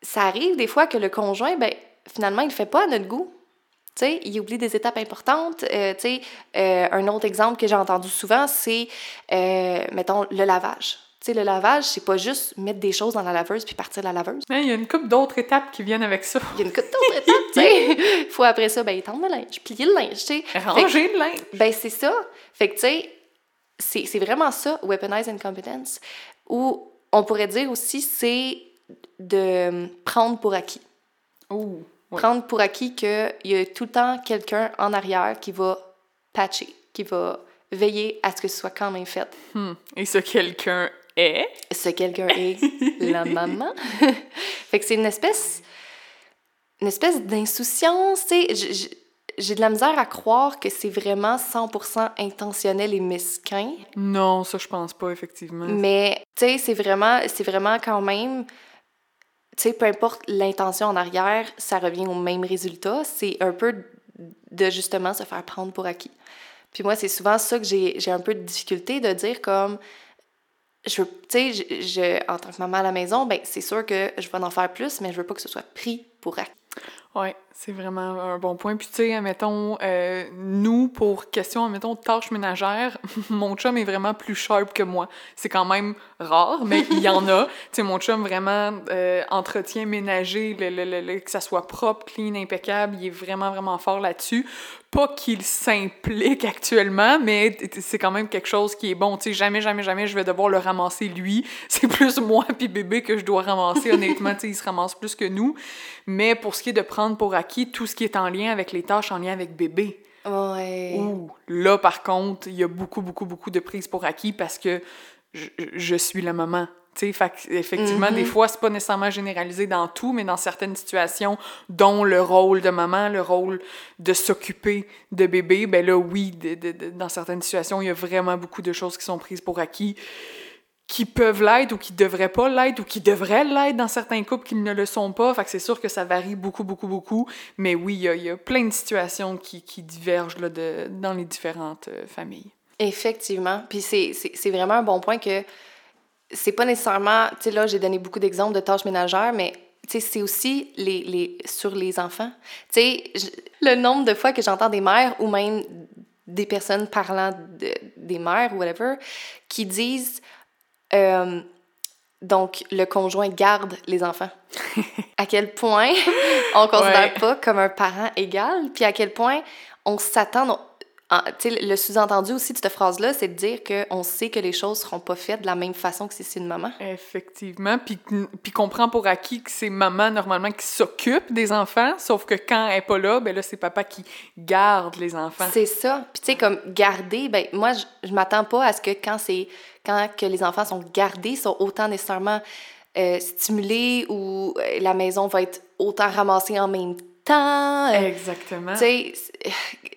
ça arrive des fois que le conjoint, ben finalement, il le fait pas à notre goût. Tu sais, il oublie des étapes importantes. Euh, tu sais, euh, un autre exemple que j'ai entendu souvent, c'est, euh, mettons, le lavage. Tu sais, le lavage, c'est pas juste mettre des choses dans la laveuse puis partir la laveuse. Hein, Il y a une couple d'autres étapes qui viennent avec ça. Il y a une couple d'autres étapes, tu sais. Faut après ça, ben, étendre le linge, plier le linge, tu sais. Fait que- Ranger le linge. ben, c'est ça. Fait que, tu sais, c'est c'est vraiment ça, weaponize incompetence. Ou on pourrait dire aussi, c'est de prendre pour acquis. Oh. Prendre pour acquis qu'il y a tout le temps quelqu'un en arrière qui va patcher, qui va veiller à ce que ce soit quand même fait. Hmm. Et ce quelqu'un est? Ce quelqu'un est la maman. fait que c'est une espèce, une espèce d'insouciance, tu sais. J'ai de la misère à croire que c'est vraiment 100% intentionnel et mesquin. Non, ça je pense pas effectivement. Mais, tu sais, c'est vraiment, c'est vraiment quand même... Tu sais, peu importe l'intention en arrière, ça revient au même résultat. C'est un peu de justement se faire prendre pour acquis. Puis moi, c'est souvent ça que j'ai un peu de difficulté de dire comme... Tu sais, en tant que maman à la maison, ben c'est sûr que je vais en faire plus, mais je veux pas que ce soit pris pour acquis. Ouais, c'est vraiment un bon point. Puis tu sais, admettons, euh, nous, pour question, admettons, tâches ménagères, mon chum est vraiment plus sharp que moi. C'est quand même rare, mais il y en a. Tu sais, mon chum vraiment euh, entretien ménager, le, le- le- le- que ça soit propre, clean, impeccable, il est vraiment, vraiment fort là-dessus. Pas qu'il s'implique actuellement, mais c'est quand même quelque chose qui est bon. Tu sais, jamais, jamais, jamais je vais devoir le ramasser lui. C'est plus moi puis bébé que je dois ramasser, honnêtement. Tu sais, il se ramasse plus que nous. Mais pour ce qui est de prendre pour acquis tout ce qui est en lien avec les tâches en lien avec bébé, Ouais. ouh, là, par contre, il y a beaucoup, beaucoup, beaucoup de prises pour acquis parce que je, je suis la maman. Tu sais, fait effectivement, Mhm. des fois, c'est pas nécessairement généralisé dans tout, mais dans certaines situations, dont le rôle de maman, le rôle de s'occuper de bébé, ben là, oui, de- de- de- dans certaines situations, il y a vraiment beaucoup de choses qui sont prises pour acquis qui peuvent l'être ou qui devraient pas l'être ou qui devraient l'être dans certains couples qui ne le sont pas. Fait que c'est sûr que ça varie beaucoup, beaucoup, beaucoup. Mais oui, il y a, il y a plein de situations qui, qui divergent là, dans les différentes euh, familles. Effectivement. Puis c'est- vraiment un bon point que c'est pas nécessairement. Tu sais, là, j'ai donné beaucoup d'exemples de tâches ménagères, mais tu sais, c'est aussi les, les, sur les enfants. Tu sais, le nombre de fois que j'entends des mères ou même des personnes parlant de- des mères ou whatever qui disent. euh, donc, le conjoint garde les enfants. à quel point on ne considère Ouais. pas comme un parent égal, puis à quel point on s'attend. Sais, le sous-entendu aussi de cette phrase-là, c'est de dire qu'on sait que les choses seront pas faites de la même façon que si c'est une maman. Effectivement. Puis, puis qu'on prend pour acquis que c'est maman, normalement, qui s'occupe des enfants, sauf que quand elle n'est pas là, ben là, c'est papa qui garde les enfants. C'est ça. Puis tu sais, comme garder, ben moi, je, je m'attends pas à ce que quand c'est quand que les enfants sont gardés, sont autant nécessairement euh, stimulés ou euh, la maison va être autant ramassée en même temps. Euh, Exactement. tu sais,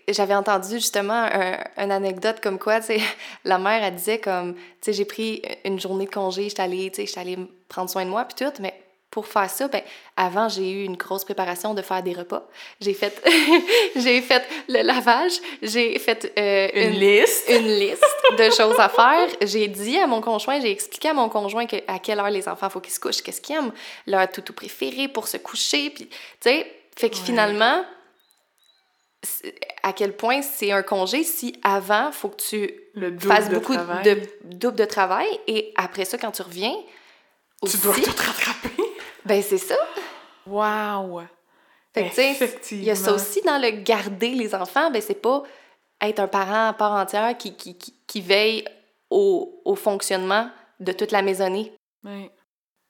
j'avais entendu justement un, une anecdote comme quoi, tu sais, la mère, elle disait comme, tu sais, j'ai pris une journée de congé, j'étais allée, tu sais, j'étais allée prendre soin de moi, puis tout, mais pour faire ça, ben, avant, j'ai eu une grosse préparation de faire des repas. J'ai fait, j'ai fait le lavage, j'ai fait euh, Une liste. une liste de choses à faire. J'ai dit à mon conjoint, j'ai expliqué à mon conjoint que, à quelle heure les enfants faut qu'ils se couchent, qu'est-ce qu'ils aiment, leur toutou préféré pour se coucher, puis tu sais, fait que Ouais. finalement, à quel point c'est un congé si avant faut que tu Le fasses de beaucoup de- travail. de double de travail et après ça quand tu reviens Tu aussi, dois tout rattraper. ben c'est ça. Wow! Fait que, tu. Il y a ça aussi dans le garder les enfants, ben c'est pas être un parent à part entière qui, qui, qui, qui veille au, au fonctionnement de toute la maisonnée. Ouais.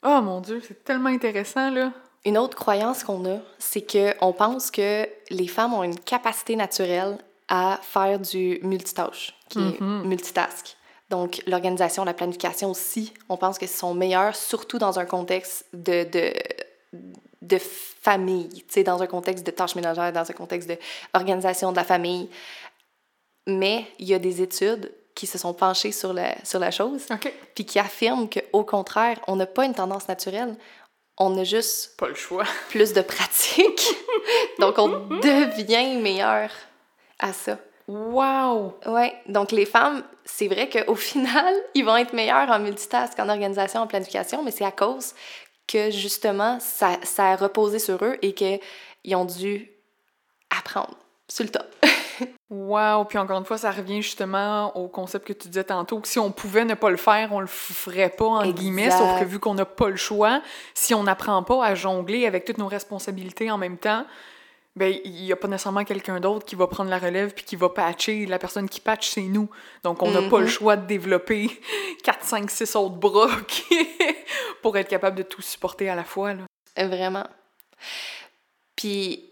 Oh mon Dieu, c'est tellement intéressant, là. Une autre croyance qu'on a, c'est que on pense que les femmes ont une capacité naturelle à faire du multitâche, qui est Mhm. multitask. Donc, l'organisation, la planification aussi, on pense que sont meilleures, surtout dans un contexte de, de, de famille, tu sais, dans un contexte de tâches ménagères, dans un contexte d'organisation de la famille. Mais il y a des études qui se sont penchées sur la, sur la chose, puis qui affirment qu'au contraire, on n'a pas une tendance naturelle, on a juste Pas le choix. plus de pratique. Donc, on devient meilleur à ça. Wow! Ouais, donc les femmes, c'est vrai qu'au final, ils vont être meilleurs en multitask, en organisation, en planification, mais c'est à cause que justement, ça, ça a reposé sur eux et qu'ils ont dû apprendre sur le tas. Wow! Puis encore une fois, ça revient justement au concept que tu disais tantôt, que si on pouvait ne pas le faire, on le ferait pas, en Exact. guillemets, sauf que vu qu'on n'a pas le choix, si on n'apprend pas à jongler avec toutes nos responsabilités en même temps, ben il y a pas nécessairement quelqu'un d'autre qui va prendre la relève puis qui va patcher. La personne qui patche, c'est nous. Donc on n'a pas le Mhm. choix de développer 4, 5, 6 autres bras pour être capable de tout supporter à la fois. Là. Vraiment. Puis,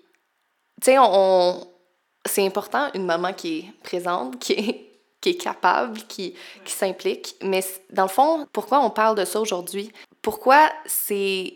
tu sais, on- c'est important une maman qui est présente, qui est, qui est capable, qui, qui s'implique. Mais dans le fond, pourquoi on parle de ça aujourd'hui? Pourquoi c'est...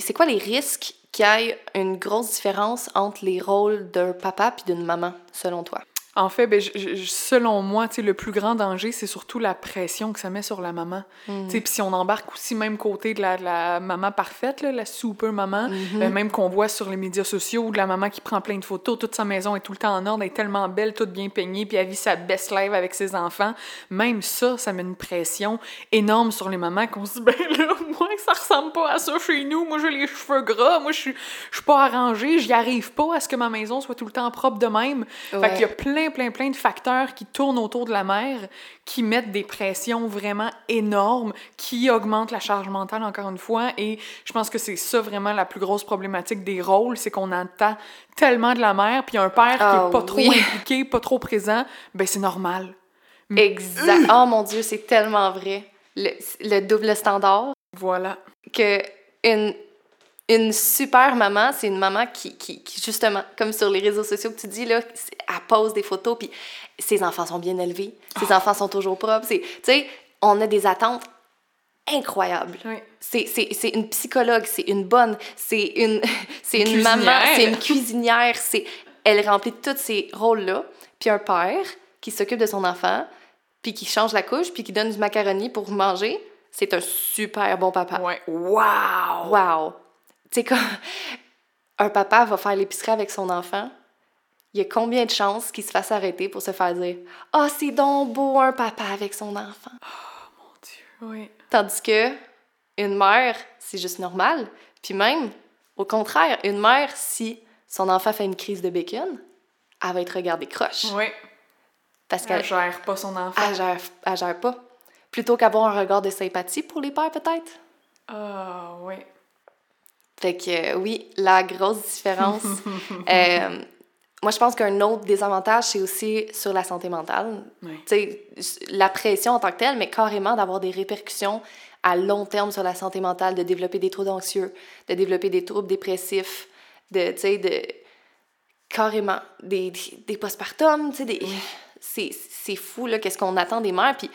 C'est quoi les risques qu'il y ait une grosse différence entre les rôles d'un papa puis d'une maman, selon toi? En fait, ben, je- je- selon moi, le plus grand danger, c'est surtout la pression que ça met sur la maman. Mm. Puis si on embarque aussi même côté de la, la maman parfaite, là, la super maman, Mhm. euh, même qu'on voit sur les médias sociaux, de la maman qui prend plein de photos, toute sa maison est tout le temps en ordre, elle est tellement belle, toute bien peignée, puis elle vit sa best life avec ses enfants. Même ça, ça met une pression énorme sur les mamans qu'on se dit, ben là, moi, ça ressemble pas à ça chez nous. Moi, j'ai les cheveux gras, moi, je suis pas arrangée, j'y arrive pas à ce que ma maison soit tout le temps propre de même. Fait qu'il y a plein, plein, plein de facteurs qui tournent autour de la mère, qui mettent des pressions vraiment énormes, qui augmentent la charge mentale, encore une fois. Et je pense que c'est ça vraiment la plus grosse problématique des rôles, c'est qu'on attend tellement de la mère, puis un père qui Ah est pas trop oui. impliqué, pas trop présent, ben c'est normal. Exact. Oh mon Dieu, c'est tellement vrai. Le, le double standard. Voilà. que une, une super maman, c'est une maman qui, qui, qui, justement, comme sur les réseaux sociaux que tu dis, là, elle pose des photos, puis ses enfants sont bien élevés, ses enfants sont toujours propres. Tu sais, on a des attentes incroyables. Oui. C'est, une psychologue, c'est une bonne, c'est une, une, maman, c'est une cuisinière, c'est, elle remplit tous ces rôles-là. Puis un père qui s'occupe de son enfant, puis qui change la couche, puis qui donne du macaroni pour manger, c'est un super bon papa. Ouais. Wow! Wow! Tu sais, quand un papa va faire l'épicerie avec son enfant, il y a combien de chances qu'il se fasse arrêter pour se faire dire Ah, c'est donc beau un papa avec son enfant. Oui. Tandis que une mère, c'est juste normal. Puis même, au contraire, une mère, si son enfant fait une crise de bacon, elle va être regardée croche. Oui. Parce Elle qu'elle gère pas son enfant. elle gère, elle gère pas. Plutôt qu'avoir un regard de sympathie pour les pères, peut-être. Ah, oui. Fait que euh, oui, la grosse différence. euh, moi, je pense qu'un autre désavantage, c'est aussi sur la santé mentale. Oui. Tu sais, la pression en tant que telle, mais carrément d'avoir des répercussions à long terme sur la santé mentale, de développer des troubles anxieux, de développer des troubles dépressifs, de, tu sais, de... carrément, des, des, postpartums, tu sais, des... C'est, c'est fou, là, qu'est-ce qu'on attend des mères, puis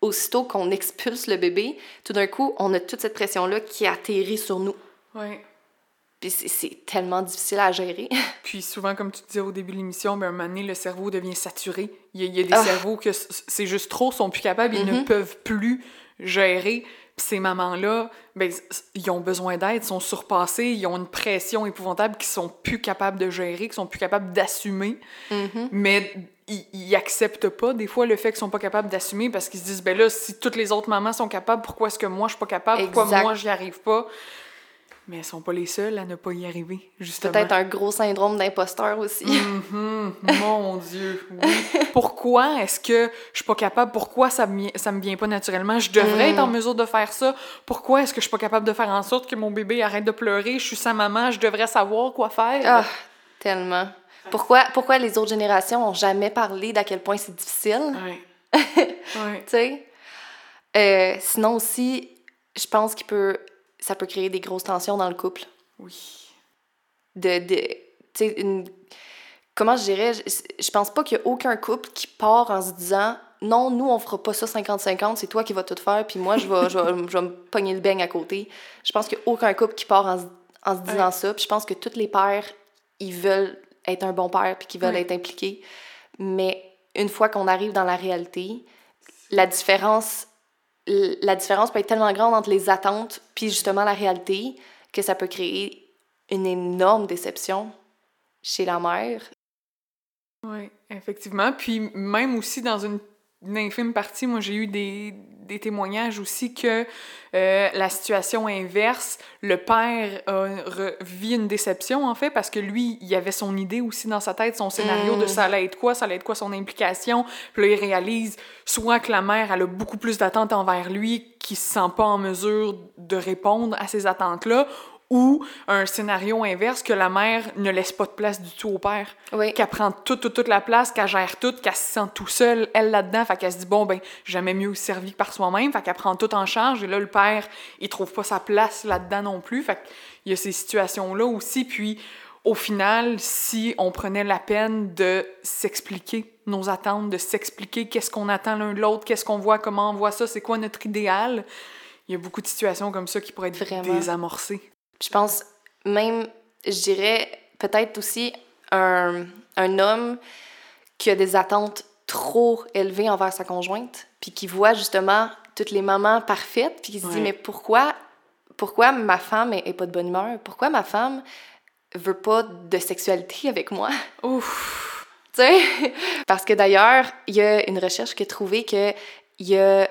aussitôt qu'on expulse le bébé, tout d'un coup, on a toute cette pression-là qui atterrit sur nous. Oui. Puis c'est- tellement difficile à gérer. Puis souvent, comme tu disais au début de l'émission, ben, à un moment donné, le cerveau devient saturé. Il y a, il y a des Ah. cerveaux que c'est juste trop, sont plus capables, ils ne Mhm. peuvent plus gérer. Puis ces mamans-là, ben, ils ont besoin d'aide, sont surpassés, ils ont une pression épouvantable qu'ils sont plus capables de gérer, qu'ils sont plus capables d'assumer. Mhm. Mais ils, acceptent pas des fois le fait qu'ils sont pas capables d'assumer parce qu'ils se disent ben là si toutes les autres mamans sont capables pourquoi est-ce que moi je suis pas capable? Pourquoi Exact. moi j'y arrive pas? Mais elles sont pas les seules à ne pas y arriver justement Peut-être un gros syndrome d'imposteur aussi. Mhm, mon Dieu, oui. Pourquoi est-ce que je suis pas capable? Pourquoi ça me, ça me vient pas naturellement? Je devrais Mm. être en mesure de faire ça. Pourquoi est-ce que je suis pas capable de faire en sorte que mon bébé arrête de pleurer? Je suis sa maman, je devrais savoir quoi faire. Ah, tellement. Pourquoi, pourquoi les autres générations ont jamais parlé d'à quel point c'est difficile? Ouais. tu sais? Euh, sinon aussi, je pense qu'il peut, ça peut créer des grosses tensions dans le couple. Oui. De, de tu sais, une- comment je dirais, je, je pense pas qu'il y a aucun couple qui part en se disant non, nous on fera pas ça 50-50, c'est toi qui vas tout faire, puis moi je vais, je vais, je vais me pogner le beigne à côté. Je pense qu'il y a aucun couple qui part en, se- en se disant Ouais. ça, puis je pense que tous les pères, ils veulent être un bon père, puis qu'ils veulent Ouais. être impliqués. Mais une fois qu'on arrive dans la réalité, la différence la différence peut être tellement grande entre les attentes puis justement la réalité que ça peut créer une énorme déception chez la mère. Oui, effectivement. Puis même aussi dans une, une infime partie, moi j'ai eu des, des témoignages aussi que euh, la situation inverse, le père a re- vit une déception en fait parce que lui, il avait son idée aussi dans sa tête, son scénario de Mm. ça allait être quoi, ça allait être quoi son implication. Puis là, il réalise soit que la mère elle a beaucoup plus d'attentes envers lui, qu'il se sent pas en mesure de répondre à ces attentes-là, ou un scénario inverse que la mère ne laisse pas de place du tout au père Oui. qu'elle prend toute, toute, toute la place, qu'elle gère tout, qu'elle se sent tout seule, elle là-dedans, fait qu'elle se dit, bon, ben, jamais mieux servi que par soi-même, fait qu'elle prend tout en charge, et là, le père, il trouve pas sa place là-dedans non plus, fait qu'il y a ces situations-là aussi, puis au final, si on prenait la peine de s'expliquer nos attentes, de s'expliquer qu'est-ce qu'on attend l'un de l'autre, qu'est-ce qu'on voit, comment on voit ça, c'est quoi notre idéal, il y a beaucoup de situations comme ça qui pourraient être Vraiment. désamorcées. Je pense même, je dirais peut-être aussi un, un homme qui a des attentes trop élevées envers sa conjointe, puis qui voit justement toutes les mamans parfaites, puis qui se dit Ouais. mais pourquoi pourquoi ma femme est, est pas de bonne humeur? Pourquoi ma femme veut pas de sexualité avec moi? Ouf! Tu sais? Parce que d'ailleurs, il y a une recherche qui a trouvé qu'il y a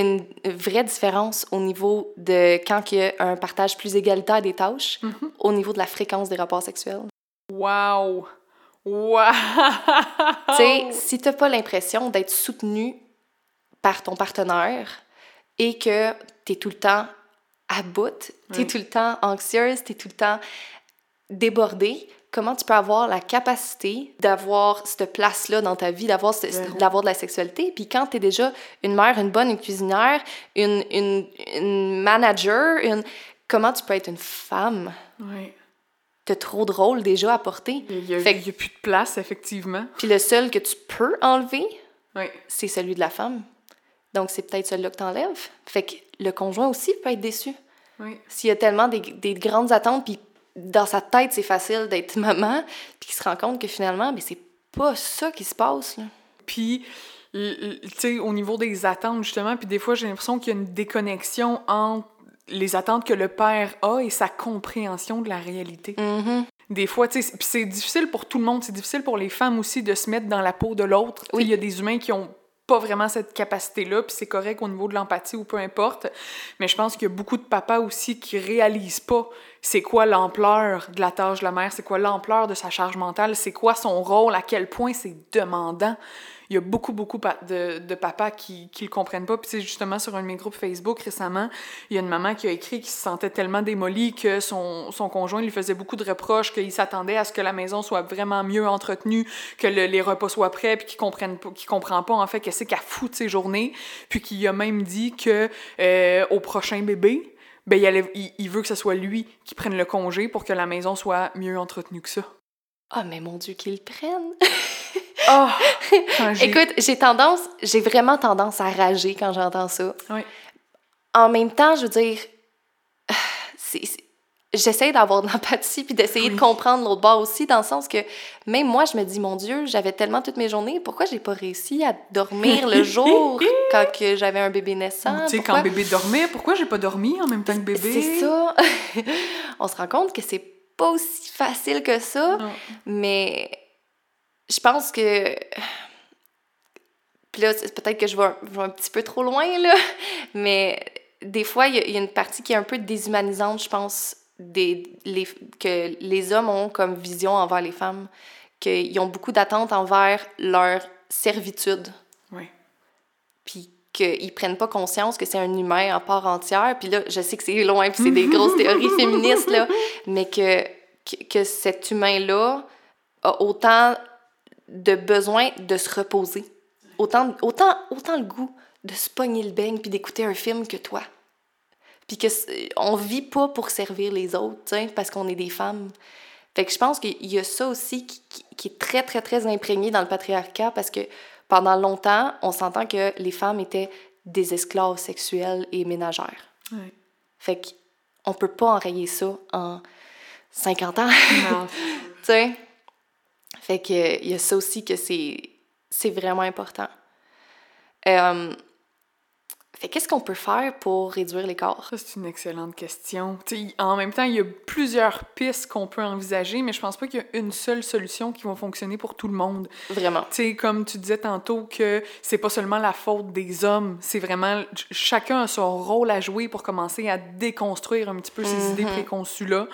une vraie différence au niveau de quand il y a un partage plus égalitaire des tâches, Mhm. au niveau de la fréquence des rapports sexuels. Wow! Wow! Tu sais, si t'as pas l'impression d'être soutenu par ton partenaire et que t'es tout le temps à bout, t'es Oui. tout le temps anxieuse, t'es tout le temps débordée, comment tu peux avoir la capacité d'avoir cette place-là dans ta vie, d'avoir ce- d'avoir de la sexualité? Puis quand t'es déjà une mère, une bonne, une cuisinière, une, une, une manager, une... comment tu peux être une femme? Ouais. T'as trop de rôles déjà à porter. Il y a, Fait a plus de place, effectivement. Puis le seul que tu peux enlever, Oui. c'est celui de la femme. Donc, c'est peut-être celui-là que t'enlèves. Fait que le conjoint aussi peut être déçu. Oui. S'il y a tellement des, des grandes attentes, puis dans sa tête, c'est facile d'être maman, puis qu'il se rend compte que finalement, mais c'est pas ça qui se passe. Là. Puis, l- l- tu sais, au niveau des attentes, justement, puis des fois, j'ai l'impression qu'il y a une déconnexion entre les attentes que le père a et sa compréhension de la réalité. Mhm. Des fois, tu sais, c'est- puis c'est difficile pour tout le monde, c'est difficile pour les femmes aussi de se mettre dans la peau de l'autre. Oui. Il y a des humains qui ont pas vraiment cette capacité-là, puis c'est correct au niveau de l'empathie ou peu importe. Mais je pense qu'il y a beaucoup de papas aussi qui réalisent pas c'est quoi l'ampleur de la tâche de la mère, c'est quoi l'ampleur de sa charge mentale, c'est quoi son rôle, à quel point c'est demandant? Il y a beaucoup, beaucoup de, de papas qui, qui le comprennent pas. Puis, justement, sur un de mes groupes Facebook récemment, il y a une maman qui a écrit qu'il se sentait tellement démolie que son, son conjoint lui faisait beaucoup de reproches, qu'il s'attendait à ce que la maison soit vraiment mieux entretenue, que le- les repas soient prêts, puis qu'il qu'il comprend pas, en fait, qu'est-ce qu'elle fout de ses journées. Puis qu'il a même dit que euh, au prochain bébé, ben, il, allait- il- il veut que ce soit lui qui prenne le congé pour que la maison soit mieux entretenue que ça. Ah, mais mon Dieu, qu'ils le prennent! Oh! Écoute, j'ai tendance, j'ai vraiment tendance à rager quand j'entends ça. Ouais. En même temps, je veux dire, c'est- j'essaie d'avoir de l'empathie puis d'essayer de comprendre l'autre bord aussi, dans le sens que même moi, je me dis, mon Dieu, j'avais tellement toutes mes journées, pourquoi j'ai pas réussi à dormir le jour quand que j'avais un bébé naissant? Tu sais, quand bébé dormait, pourquoi j'ai pas dormi en même temps que bébé? C'est ça. On se rend compte que c'est pas aussi facile que ça, mais je pense que puis là, peut-être que je vais, un petit peu trop loin, là, mais des fois, il y, a une partie qui est un peu déshumanisante, je pense, des, les, que les hommes ont comme vision envers les femmes, qu'ils ont beaucoup d'attentes envers leur servitude. Oui. Puis qu'ils prennent pas conscience que c'est un humain en part entière. Puis là, je sais que c'est loin, puis c'est des grosses théories féministes, là, mais que, que, que cet humain-là a autant de besoin de se reposer autant, autant, autant le goût de se pogner le beigne puis d'écouter un film que toi. Puis que on vit pas pour servir les autres, parce qu'on est des femmes. Fait que je pense qu'il y a ça aussi qui, qui, est très, très, très imprégné dans le patriarcat parce que pendant longtemps, on s'entend que les femmes étaient des esclaves sexuelles et ménagères. Fait qu'on peut pas enrayer ça en 50 ans. Tu sais? Fait que il y a ça aussi que c'est c'est vraiment important. Euh, fait qu'est-ce qu'on peut faire pour réduire l'écart? Ça, c'est une excellente question. en même temps, il y a plusieurs pistes qu'on peut envisager, mais je pense pas qu'il y a une seule solution qui va fonctionner pour tout le monde. Vraiment. Tu comme tu disais tantôt que c'est pas seulement la faute des hommes, c'est vraiment chacun a son rôle à jouer pour commencer à déconstruire un petit peu ces idées mm-hmm. préconçues-là.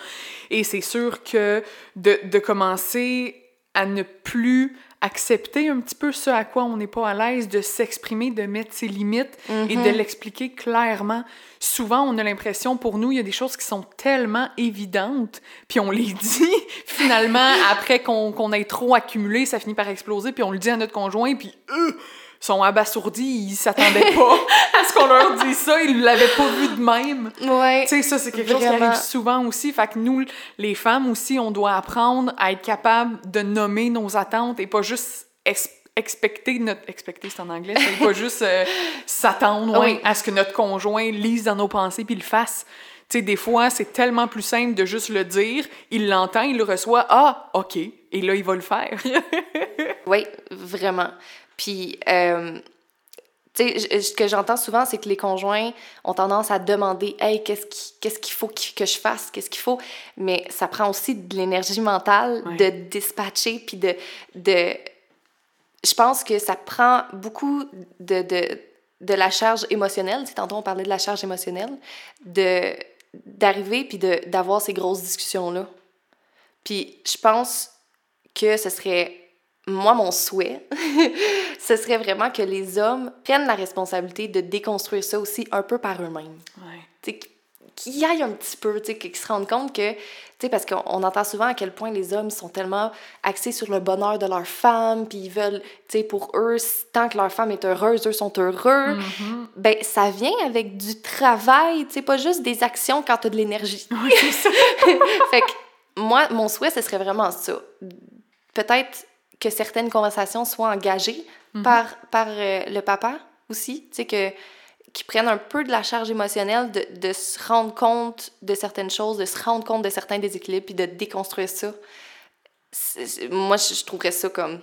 Et c'est sûr que de, de commencer à ne plus accepter un petit peu ce à quoi on n'est pas à l'aise, de s'exprimer, de mettre ses limites et de mhm. l'expliquer clairement. Souvent, on a l'impression, pour nous, il y a des choses qui sont tellement évidentes, puis on les dit, finalement, après qu'on ait trop accumulé, ça finit par exploser, puis on le dit à notre conjoint, puis eux sont abasourdis, ils s'attendaient pas à ce qu'on leur dise ça, ils l'avaient pas vu de même. Ouais. Tu sais, ça, c'est quelque chose qui arrive souvent aussi. Fait que nous, les femmes aussi, on doit apprendre à être capable de nommer nos attentes et pas juste expecter notre expecter c'est en anglais c'est pas juste euh, s'attendre à ce que notre conjoint lise dans nos pensées puis le fasse tu sais des fois c'est tellement plus simple de juste le dire il l'entend il le reçoit ah ok et là il va le faire oui vraiment puis, euh, tu sais, ce que j'entends souvent, c'est que les conjoints ont tendance à demander Hey, qu'est-ce qu'il faut que je fasse? Qu'est-ce qu'il faut Mais ça prend aussi de l'énergie mentale de dispatcher, puis de, de. Je pense que ça prend beaucoup de, de, de la charge émotionnelle. Tantôt, on parlait de la charge émotionnelle, d'arriver puis d'avoir ces grosses discussions-là. Puis je pense que ce serait moi, mon souhait, ce serait vraiment que les hommes prennent la responsabilité de déconstruire ça aussi un peu par eux-mêmes. Ouais. Qu'ils aillent un petit peu, qu'ils se rendent compte que, parce qu'on entend souvent à quel point les hommes sont tellement axés sur le bonheur de leur femme, puis ils veulent, tu sais, pour eux, tant que leur femme est heureuse, eux sont heureux. Mm-hmm. Ben, ça vient avec du travail, tu sais, pas juste des actions quand tu as de l'énergie. Fait que moi, mon souhait, ce serait vraiment ça. Peut-être que certaines conversations soient engagées mhm. par, par euh, le papa aussi, tu sais, que qui prennent un peu de la charge émotionnelle de, de, se rendre compte de certaines choses, de se rendre compte de certains déséquilibres, puis de déconstruire ça. moi, je, trouverais ça comme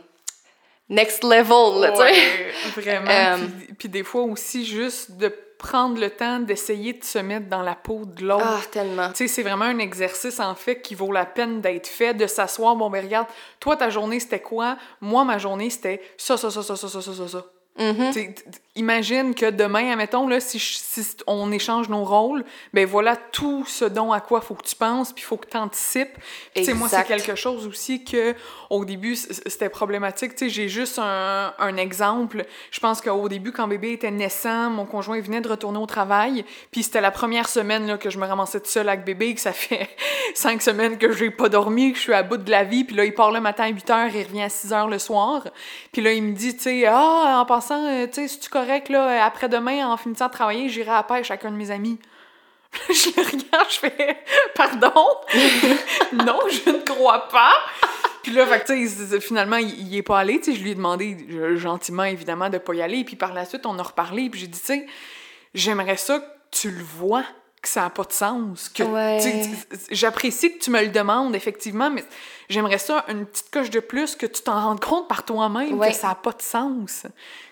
next level, tu sais. Vraiment. Euh, puis, puis, des fois aussi, juste de prendre le temps d'essayer de se mettre dans la peau de l'autre. Ah, tellement. Tu sais, c'est vraiment un exercice, en fait, qui vaut la peine d'être fait, de s'asseoir, bon, ben regarde, toi, ta journée, c'était quoi? Moi, ma journée, c'était ça, ça, ça, ça, ça, ça, ça, ça. Mm-hmm. Imagine que demain, admettons, là, si, si, on échange nos rôles, ben voilà tout ce dont à quoi faut que tu penses, puis il faut que tu anticipes. moi, c'est quelque chose aussi que au début, c'était problématique. J'ai juste un, un, exemple. Je pense qu'au début, quand bébé était naissant, mon conjoint venait de retourner au travail, puis c'était la première semaine là, que je me ramassais toute seule avec bébé, que ça fait cinq semaines que j'ai pas dormi, que je suis à bout de la vie, puis là, il part le matin à 8 h, il revient à 6 h le soir. Puis là, il me dit, tu sais, ah, en passant, euh, tu sais, c'est-tu correct, là, après-demain, en finissant de travailler, j'irai à pêche avec un de mes amis. je le regarde, je fais, pardon? non, je ne crois pas. Puis là, fait finalement, il, il, est pas allé. Je lui ai demandé gentiment, évidemment, de pas y aller. Puis par la suite, on a reparlé. Puis j'ai dit, j'aimerais ça que tu le vois que ça n'a pas de sens. Que, Ouais. J'apprécie que tu me le demandes, effectivement, mais j'aimerais ça une petite coche de plus, que tu t'en rendes compte par toi-même Ouais. que ça n'a pas de sens.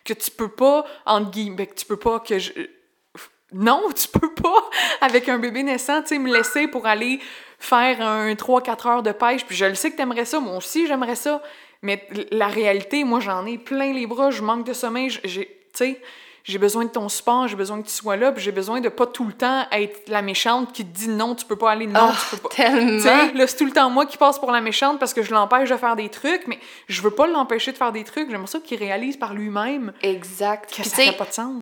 Que tu peux pas, entre guillemets, que tu peux pas, que je... Non, tu peux pas, avec un bébé naissant, tu sais, me laisser pour aller faire un 3-4 heures de pêche, puis je le sais que t'aimerais ça, moi aussi j'aimerais ça, mais la réalité, moi j'en ai plein les bras, je manque de sommeil, j'ai, tu sais, j'ai besoin de ton support, j'ai besoin que tu sois là, puis j'ai besoin de pas tout le temps être la méchante qui te dit non, tu peux pas aller, non, Ah, tu peux pas. tellement. Là, c'est tout le temps moi qui passe pour la méchante parce que je l'empêche de faire des trucs, mais je veux pas l'empêcher de faire des trucs, j'aimerais ça qu'il réalise par lui-même Exact. que Puis ça fait pas de sens.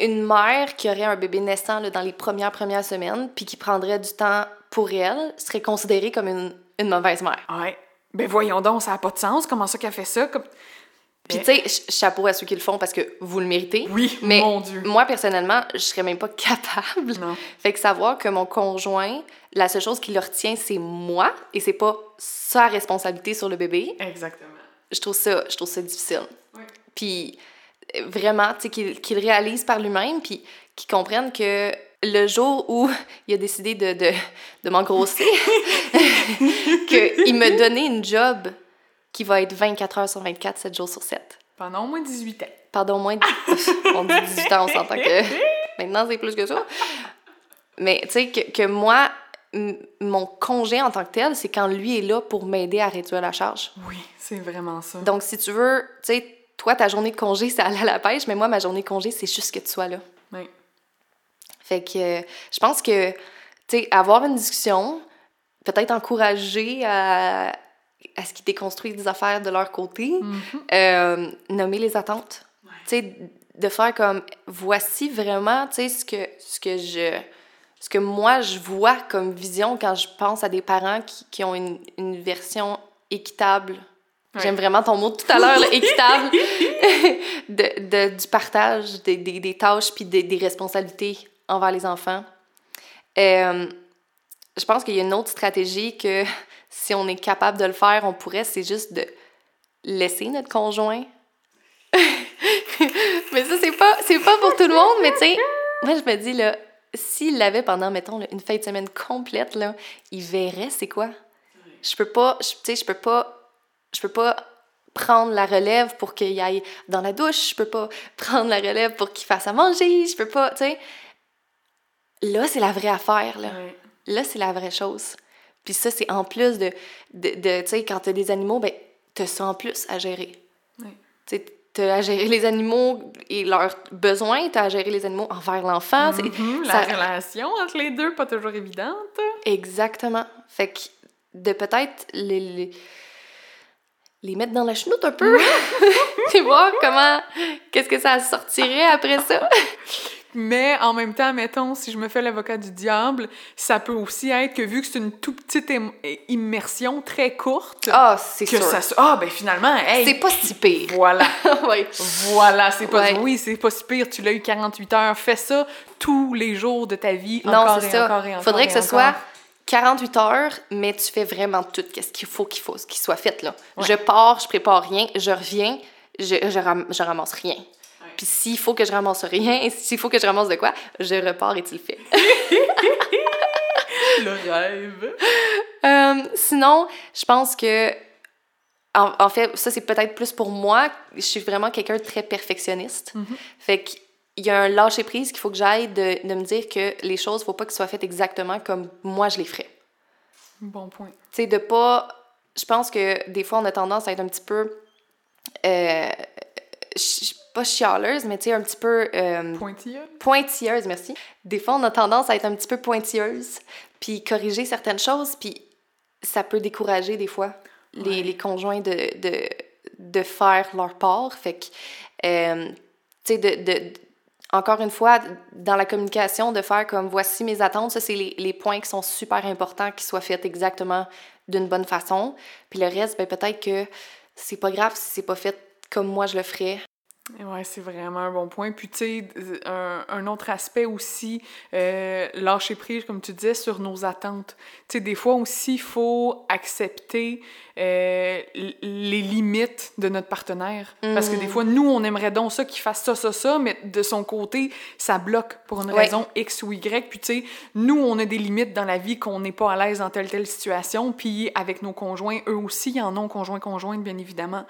une mère qui aurait un bébé naissant là, dans les premières premières semaines, puis qui prendrait du temps pour elle, serait considérée comme une, une mauvaise mère. Ouais. Ben voyons donc, ça a pas de sens, comment ça qu'elle fait ça? Comme... Puis tu sais, ch- chapeau à ceux qui le font parce que vous le méritez. Oui, Mais mon Dieu. moi, personnellement, je serais même pas capable. Non. Fait que savoir que mon conjoint, la seule chose qui le retient, c'est moi, et c'est pas sa responsabilité sur le bébé, Exactement. je trouve ça, je trouve ça difficile. Ouais. Puis euh, vraiment, tu sais, qu'il qu'il réalise par lui-même, puis qu'il comprenne que le jour où il a décidé de, de, de m'engrosser, qu'il me donnait une job qui va être 24 heures sur 24, 7 jours sur 7. Pendant au moins 18 ans. Moins de... on dit 18 ans, on s'entend que maintenant c'est plus que ça. Mais tu sais, que, que moi, mon congé en tant que tel, c'est quand lui est là pour m'aider à réduire la charge. Oui, c'est vraiment ça. Donc, si tu veux, tu sais, toi, ta journée de congé, c'est aller à la pêche, mais moi, ma journée de congé, c'est juste que tu sois là. Oui. Fait que euh, je pense que, tu sais, avoir une discussion, peut-être encourager à, à ce qu'ils déconstruisent des affaires de leur côté, Mhm. euh, nommer les attentes. Ouais. Tu sais, de faire comme, voici vraiment, tu sais, ce que, ce que je... Ce que moi, je vois comme vision quand je pense à des parents qui, qui ont une, une version équitable. Ouais. J'aime vraiment ton mot de tout à l'heure, équitable, de, de- du partage des, des, des tâches puis des, des responsabilités envers les enfants. Euh, je pense qu'il y a une autre stratégie que si on est capable de le faire, on pourrait, c'est juste de laisser notre conjoint. mais ça, c'est pas, c'est pas pour tout le monde, mais tu sais, moi, je me dis, là, s'il l'avait pendant, mettons, là, une fin de semaine complète, là, il verrait c'est quoi. Je peux pas, tu sais, je peux pas, je peux pas prendre la relève pour qu'il aille dans la douche, je peux pas prendre la relève pour qu'il fasse à manger, je peux pas, tu sais. Là, c'est la vraie affaire, là. Ouais. Là, c'est la vraie chose. Puis ça, c'est en plus de, de, de- tu sais, quand t'as des animaux, ben, t'as ça en plus à gérer. Oui. Tu sais, t'as à gérer les animaux et leurs besoins, t'as à gérer les animaux envers l'enfant. c'est- Mhm, ça- La relation entre les deux, pas toujours évidente. Exactement. Fait que de peut-être les, les, les mettre dans la chenoute un peu, et voir comment, qu'est-ce que ça sortirait après ça. Mais en même temps, mettons, si je me fais l'avocat du diable, ça peut aussi être que vu que c'est une toute petite im- immersion très courte, Ah, c'est que sûr. ça. Ah, ben finalement, hey, C'est pas si pire. voilà. ouais. Voilà, c'est pas... Ouais. Oui, c'est pas si pire, tu l'as eu 48 heures. Fais ça tous les jours de ta vie, Non, encore c'est et ça. encore et encore Faudrait et que ce encore. soit 48 heures, mais tu fais vraiment tout ce qu'il faut qu'il faut, qu'il soit fait, là. Ouais. Je pars, je prépare rien, je reviens, je, je, ram- je ramasse rien. Puis s'il faut que je ramasse rien, s'il faut que je ramasse de quoi, je repars et tu le fais. Le rêve. Euh, sinon, je pense que. En, en fait, ça, c'est peut-être plus pour moi. Je suis vraiment quelqu'un de très perfectionniste. Fait qu'il y a un lâcher-prise qu'il faut que j'aille de, de me dire que les choses, faut pas qu'elles soient faites exactement comme moi je les ferais. Bon point. Tu sais, de pas. Je pense que des fois, on a tendance à être un petit peu. Euh, pas chialeuse, mais tu sais, un petit peu. euh, Pointilleux. pointilleuse, merci. Des fois, on a tendance à être un petit peu pointilleuse, puis corriger certaines choses, puis ça peut décourager des fois les conjoints de, de, de faire leur part. Fait que, euh, tu sais, de, de- encore une fois, dans la communication, de faire comme voici mes attentes, ça, c'est les, les points qui sont super importants, qui soient faits exactement d'une bonne façon. Puis le reste, ben, peut-être que c'est pas grave si c'est pas fait comme moi je le ferais. Ouais, c'est vraiment un bon point. Puis, tu sais, un, un, autre aspect aussi, euh, lâcher prise, comme tu disais, sur nos attentes. Tu sais, des fois aussi, il faut accepter euh, les limites de notre partenaire. Parce que des fois, nous, on aimerait donc ça, qu'il fasse ça, ça, ça, mais de son côté, ça bloque pour une raison X ou Y. Puis, tu sais, nous, on a des limites dans la vie qu'on n'est pas à l'aise dans telle, telle situation. Puis, avec nos conjoints, eux aussi, ils en ont conjoint, conjointe, bien évidemment.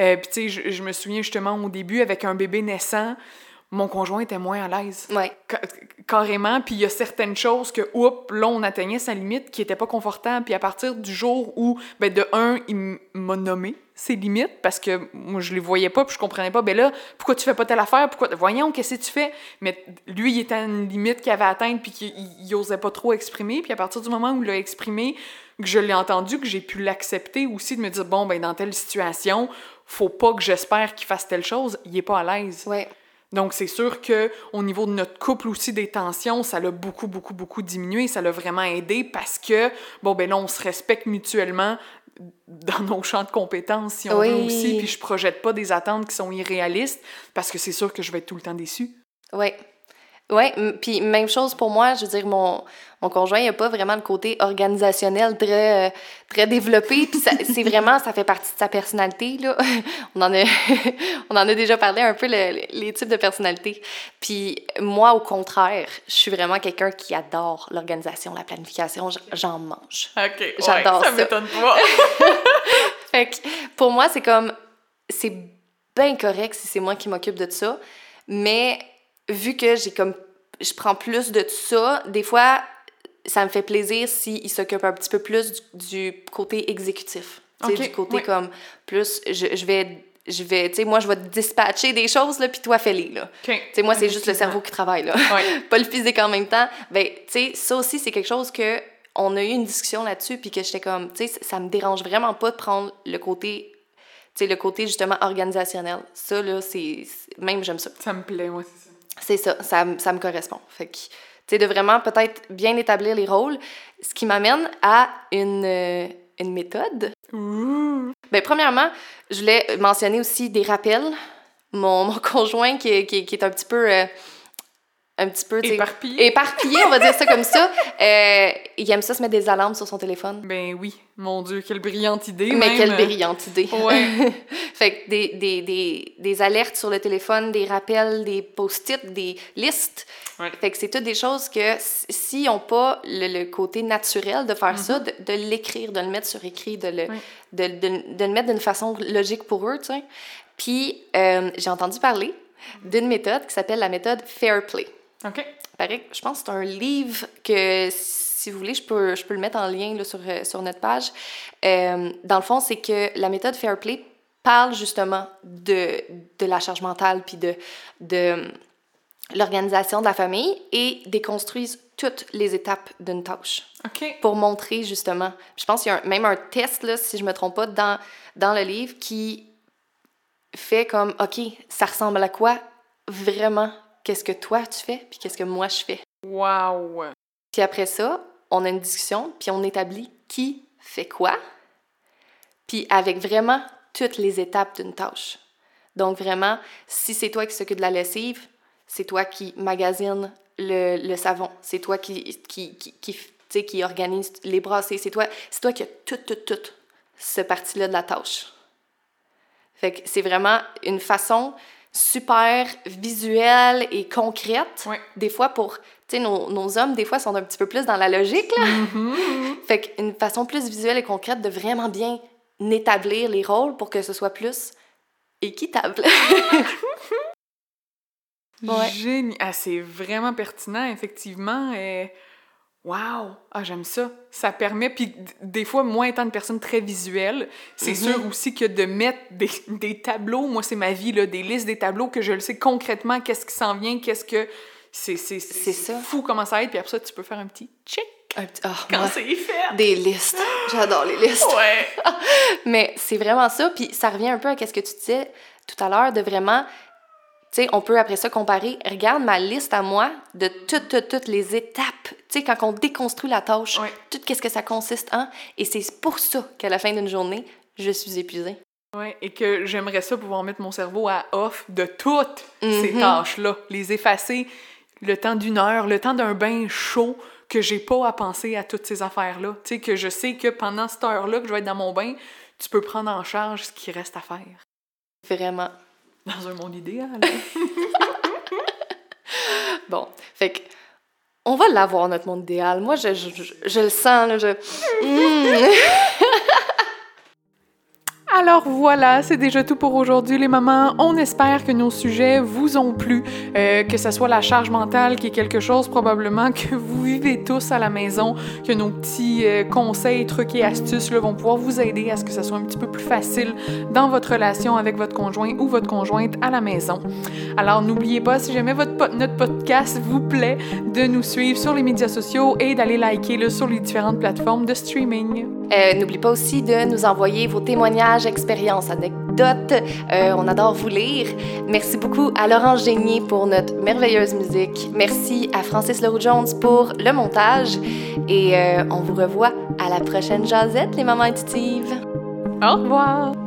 Euh, puis, tu sais, je, je me souviens justement au début, avec un bébé naissant, mon conjoint était moins à l'aise. Ouais. Carrément. Puis il y a certaines choses que, oups, là, on atteignait sa limite qui n'était pas confortable. Puis à partir du jour où, ben, de un, il m'a nommé ses limites parce que moi, je les voyais pas, puis je comprenais pas. Ben là, pourquoi tu fais pas telle affaire? Pourquoi... Voyons, qu'est-ce que tu fais? Mais lui, il était à une limite qu'il avait atteinte, puis qu'il n'osait pas trop exprimer. Puis à partir du moment où il l'a exprimé, que je l'ai entendu, que j'ai pu l'accepter aussi, de me dire, bon, ben dans telle situation, faut pas que j'espère qu'il fasse telle chose, il est pas à l'aise. Ouais. Donc, c'est sûr que au niveau de notre couple aussi, des tensions, ça l'a beaucoup, beaucoup, beaucoup diminué. Ça l'a vraiment aidé parce que, bon, ben là, on se respecte mutuellement dans nos champs de compétences, si on veut aussi, puis je projette pas des attentes qui sont irréalistes parce que c'est sûr que je vais être tout le temps déçue. Oui, oui, puis même chose pour moi, je veux dire, mon, mon conjoint, il n'a pas vraiment le côté organisationnel très, euh, très développé, puis c'est vraiment, ça fait partie de sa personnalité, là. on, en a, on en a déjà parlé un peu, les types de personnalité. Puis moi, au contraire, je suis vraiment quelqu'un qui adore l'organisation, la planification, j'en mange. OK, J'adore ça. ça m'étonne pas. fait que pour moi, c'est comme, c'est bien correct si c'est moi qui m'occupe de ça, mais vu que j'ai comme je prends plus de tout ça, des fois ça me fait plaisir s'il s'occupe un petit peu plus du, côté exécutif. Okay, du côté comme plus je, je vais je vais tu sais moi je vais te dispatcher des choses là puis toi fais-les là. Tu sais moi c'est juste le cerveau qui travaille là. Pas le physique en même temps. Ben tu sais ça aussi c'est quelque chose que on a eu une discussion là-dessus puis que j'étais comme tu sais ça me dérange vraiment pas de prendre le côté tu sais le côté justement organisationnel. Ça là c'est même j'aime ça. Ça me plaît moi c'est ça. C'est ça, ça, ça, me correspond. Fait que, tu sais, de vraiment peut-être bien établir les rôles, ce qui m'amène à une, euh, une méthode. Mmh. Premièrement, je voulais mentionner aussi des rappels. Mon, mon conjoint qui, qui, qui, est un petit peu... Euh, un petit peu éparpillé. éparpillé, on va dire ça comme ça. Euh, il aime ça se mettre des alarmes sur son téléphone. Ben oui, mon Dieu, quelle brillante idée. Mais quelle brillante idée. Ouais. fait que des, des, des, des, alertes sur le téléphone, des rappels, des post-it, des listes. Fait que c'est toutes des choses que s'ils n'ont pas le, côté naturel de faire ça, mm-hmm. de, l'écrire, de le mettre sur écrit, de le, de, de, de, le mettre d'une façon logique pour eux, tu sais. Puis euh, j'ai entendu parler d'une méthode qui s'appelle la méthode Fair Play. OK. Pareil, je pense que c'est un livre que, si vous voulez, je peux, je peux le mettre en lien là, sur, euh, sur notre page. Euh, dans le fond, c'est que la méthode Fair Play parle justement de, de la charge mentale puis de, de l'organisation de la famille et déconstruise toutes les étapes d'une tâche. OK. Pour montrer justement. Je pense qu'il y a même un test, là, si je ne me trompe pas, dans, dans le livre qui fait comme OK, ça ressemble à quoi vraiment qu'est-ce que toi tu fais, puis qu'est-ce que moi je fais. Wow! Puis après ça, on a une discussion, puis on établit qui fait quoi, puis avec vraiment toutes les étapes d'une tâche. Donc vraiment, si c'est toi qui s'occupe de la lessive, c'est toi qui magasine le, le savon, c'est toi qui, qui, qui, qui, qui organise les brassées, c'est toi, c'est toi qui as tout, tout, tout ce parti-là de la tâche. Fait que c'est vraiment une façon super visuelle et concrète. Des fois, pour. Tu sais, nos, nos, hommes, des fois, sont un petit peu plus dans la logique, là. Mm-hmm. fait qu'une façon plus visuelle et concrète de vraiment bien établir les rôles pour que ce soit plus équitable. ouais. Génial. Ah, c'est vraiment pertinent, effectivement. Et Wow! Ah, j'aime ça. Ça permet, puis des fois, moi étant une personne très visuelle, c'est mm-hmm. sûr aussi que de mettre des, des tableaux, moi c'est ma vie, là, des listes, des tableaux, que je le sais concrètement, qu'est-ce qui s'en vient, qu'est-ce que... C'est fou comment ça aide, puis après ça, tu peux faire un petit check un petit, oh, quand c'est fait. Des listes. J'adore les listes. Ouais. Mais c'est vraiment ça, puis ça revient un peu à ce que tu disais tout à l'heure, de vraiment sais, on peut après ça comparer. Regarde ma liste à moi de toutes, toutes, toutes les étapes. Tu sais, quand on déconstruit la tâche, tout qu'est-ce que ça consiste en. Et c'est pour ça qu'à la fin d'une journée, je suis épuisée. Ouais, et que j'aimerais ça pouvoir mettre mon cerveau à off de toutes ces Mhm. tâches-là, les effacer le temps d'une heure, le temps d'un bain chaud, que j'ai pas à penser à toutes ces affaires-là. Tu sais, que je sais que pendant cette heure-là que je vais être dans mon bain, tu peux prendre en charge ce qui reste à faire. Vraiment. Dans un monde idéal. Bon, fait que on va l'avoir, notre monde idéal. Moi, je, je, le sens, là, je... Mm. Alors voilà, c'est déjà tout pour aujourd'hui les mamans. On espère que nos sujets vous ont plu, euh, que ce soit la charge mentale qui est quelque chose probablement que vous vivez tous à la maison, que nos petits euh, conseils, trucs et astuces là, vont pouvoir vous aider à ce que ça soit un petit peu plus facile dans votre relation avec votre conjoint ou votre conjointe à la maison. Alors n'oubliez pas, si jamais votre, notre podcast vous plaît, de nous suivre sur les médias sociaux et d'aller liker là, sur les différentes plateformes de streaming. Euh, N'oubliez pas aussi de nous envoyer vos témoignages, expériences, anecdotes. Euh, on adore vous lire. Merci beaucoup à Laurent Génier pour notre merveilleuse musique. Merci à Francis Leroux-Jones pour le montage. Et euh, on vous revoit à la prochaine jasette, les mamans intuitives. Au revoir!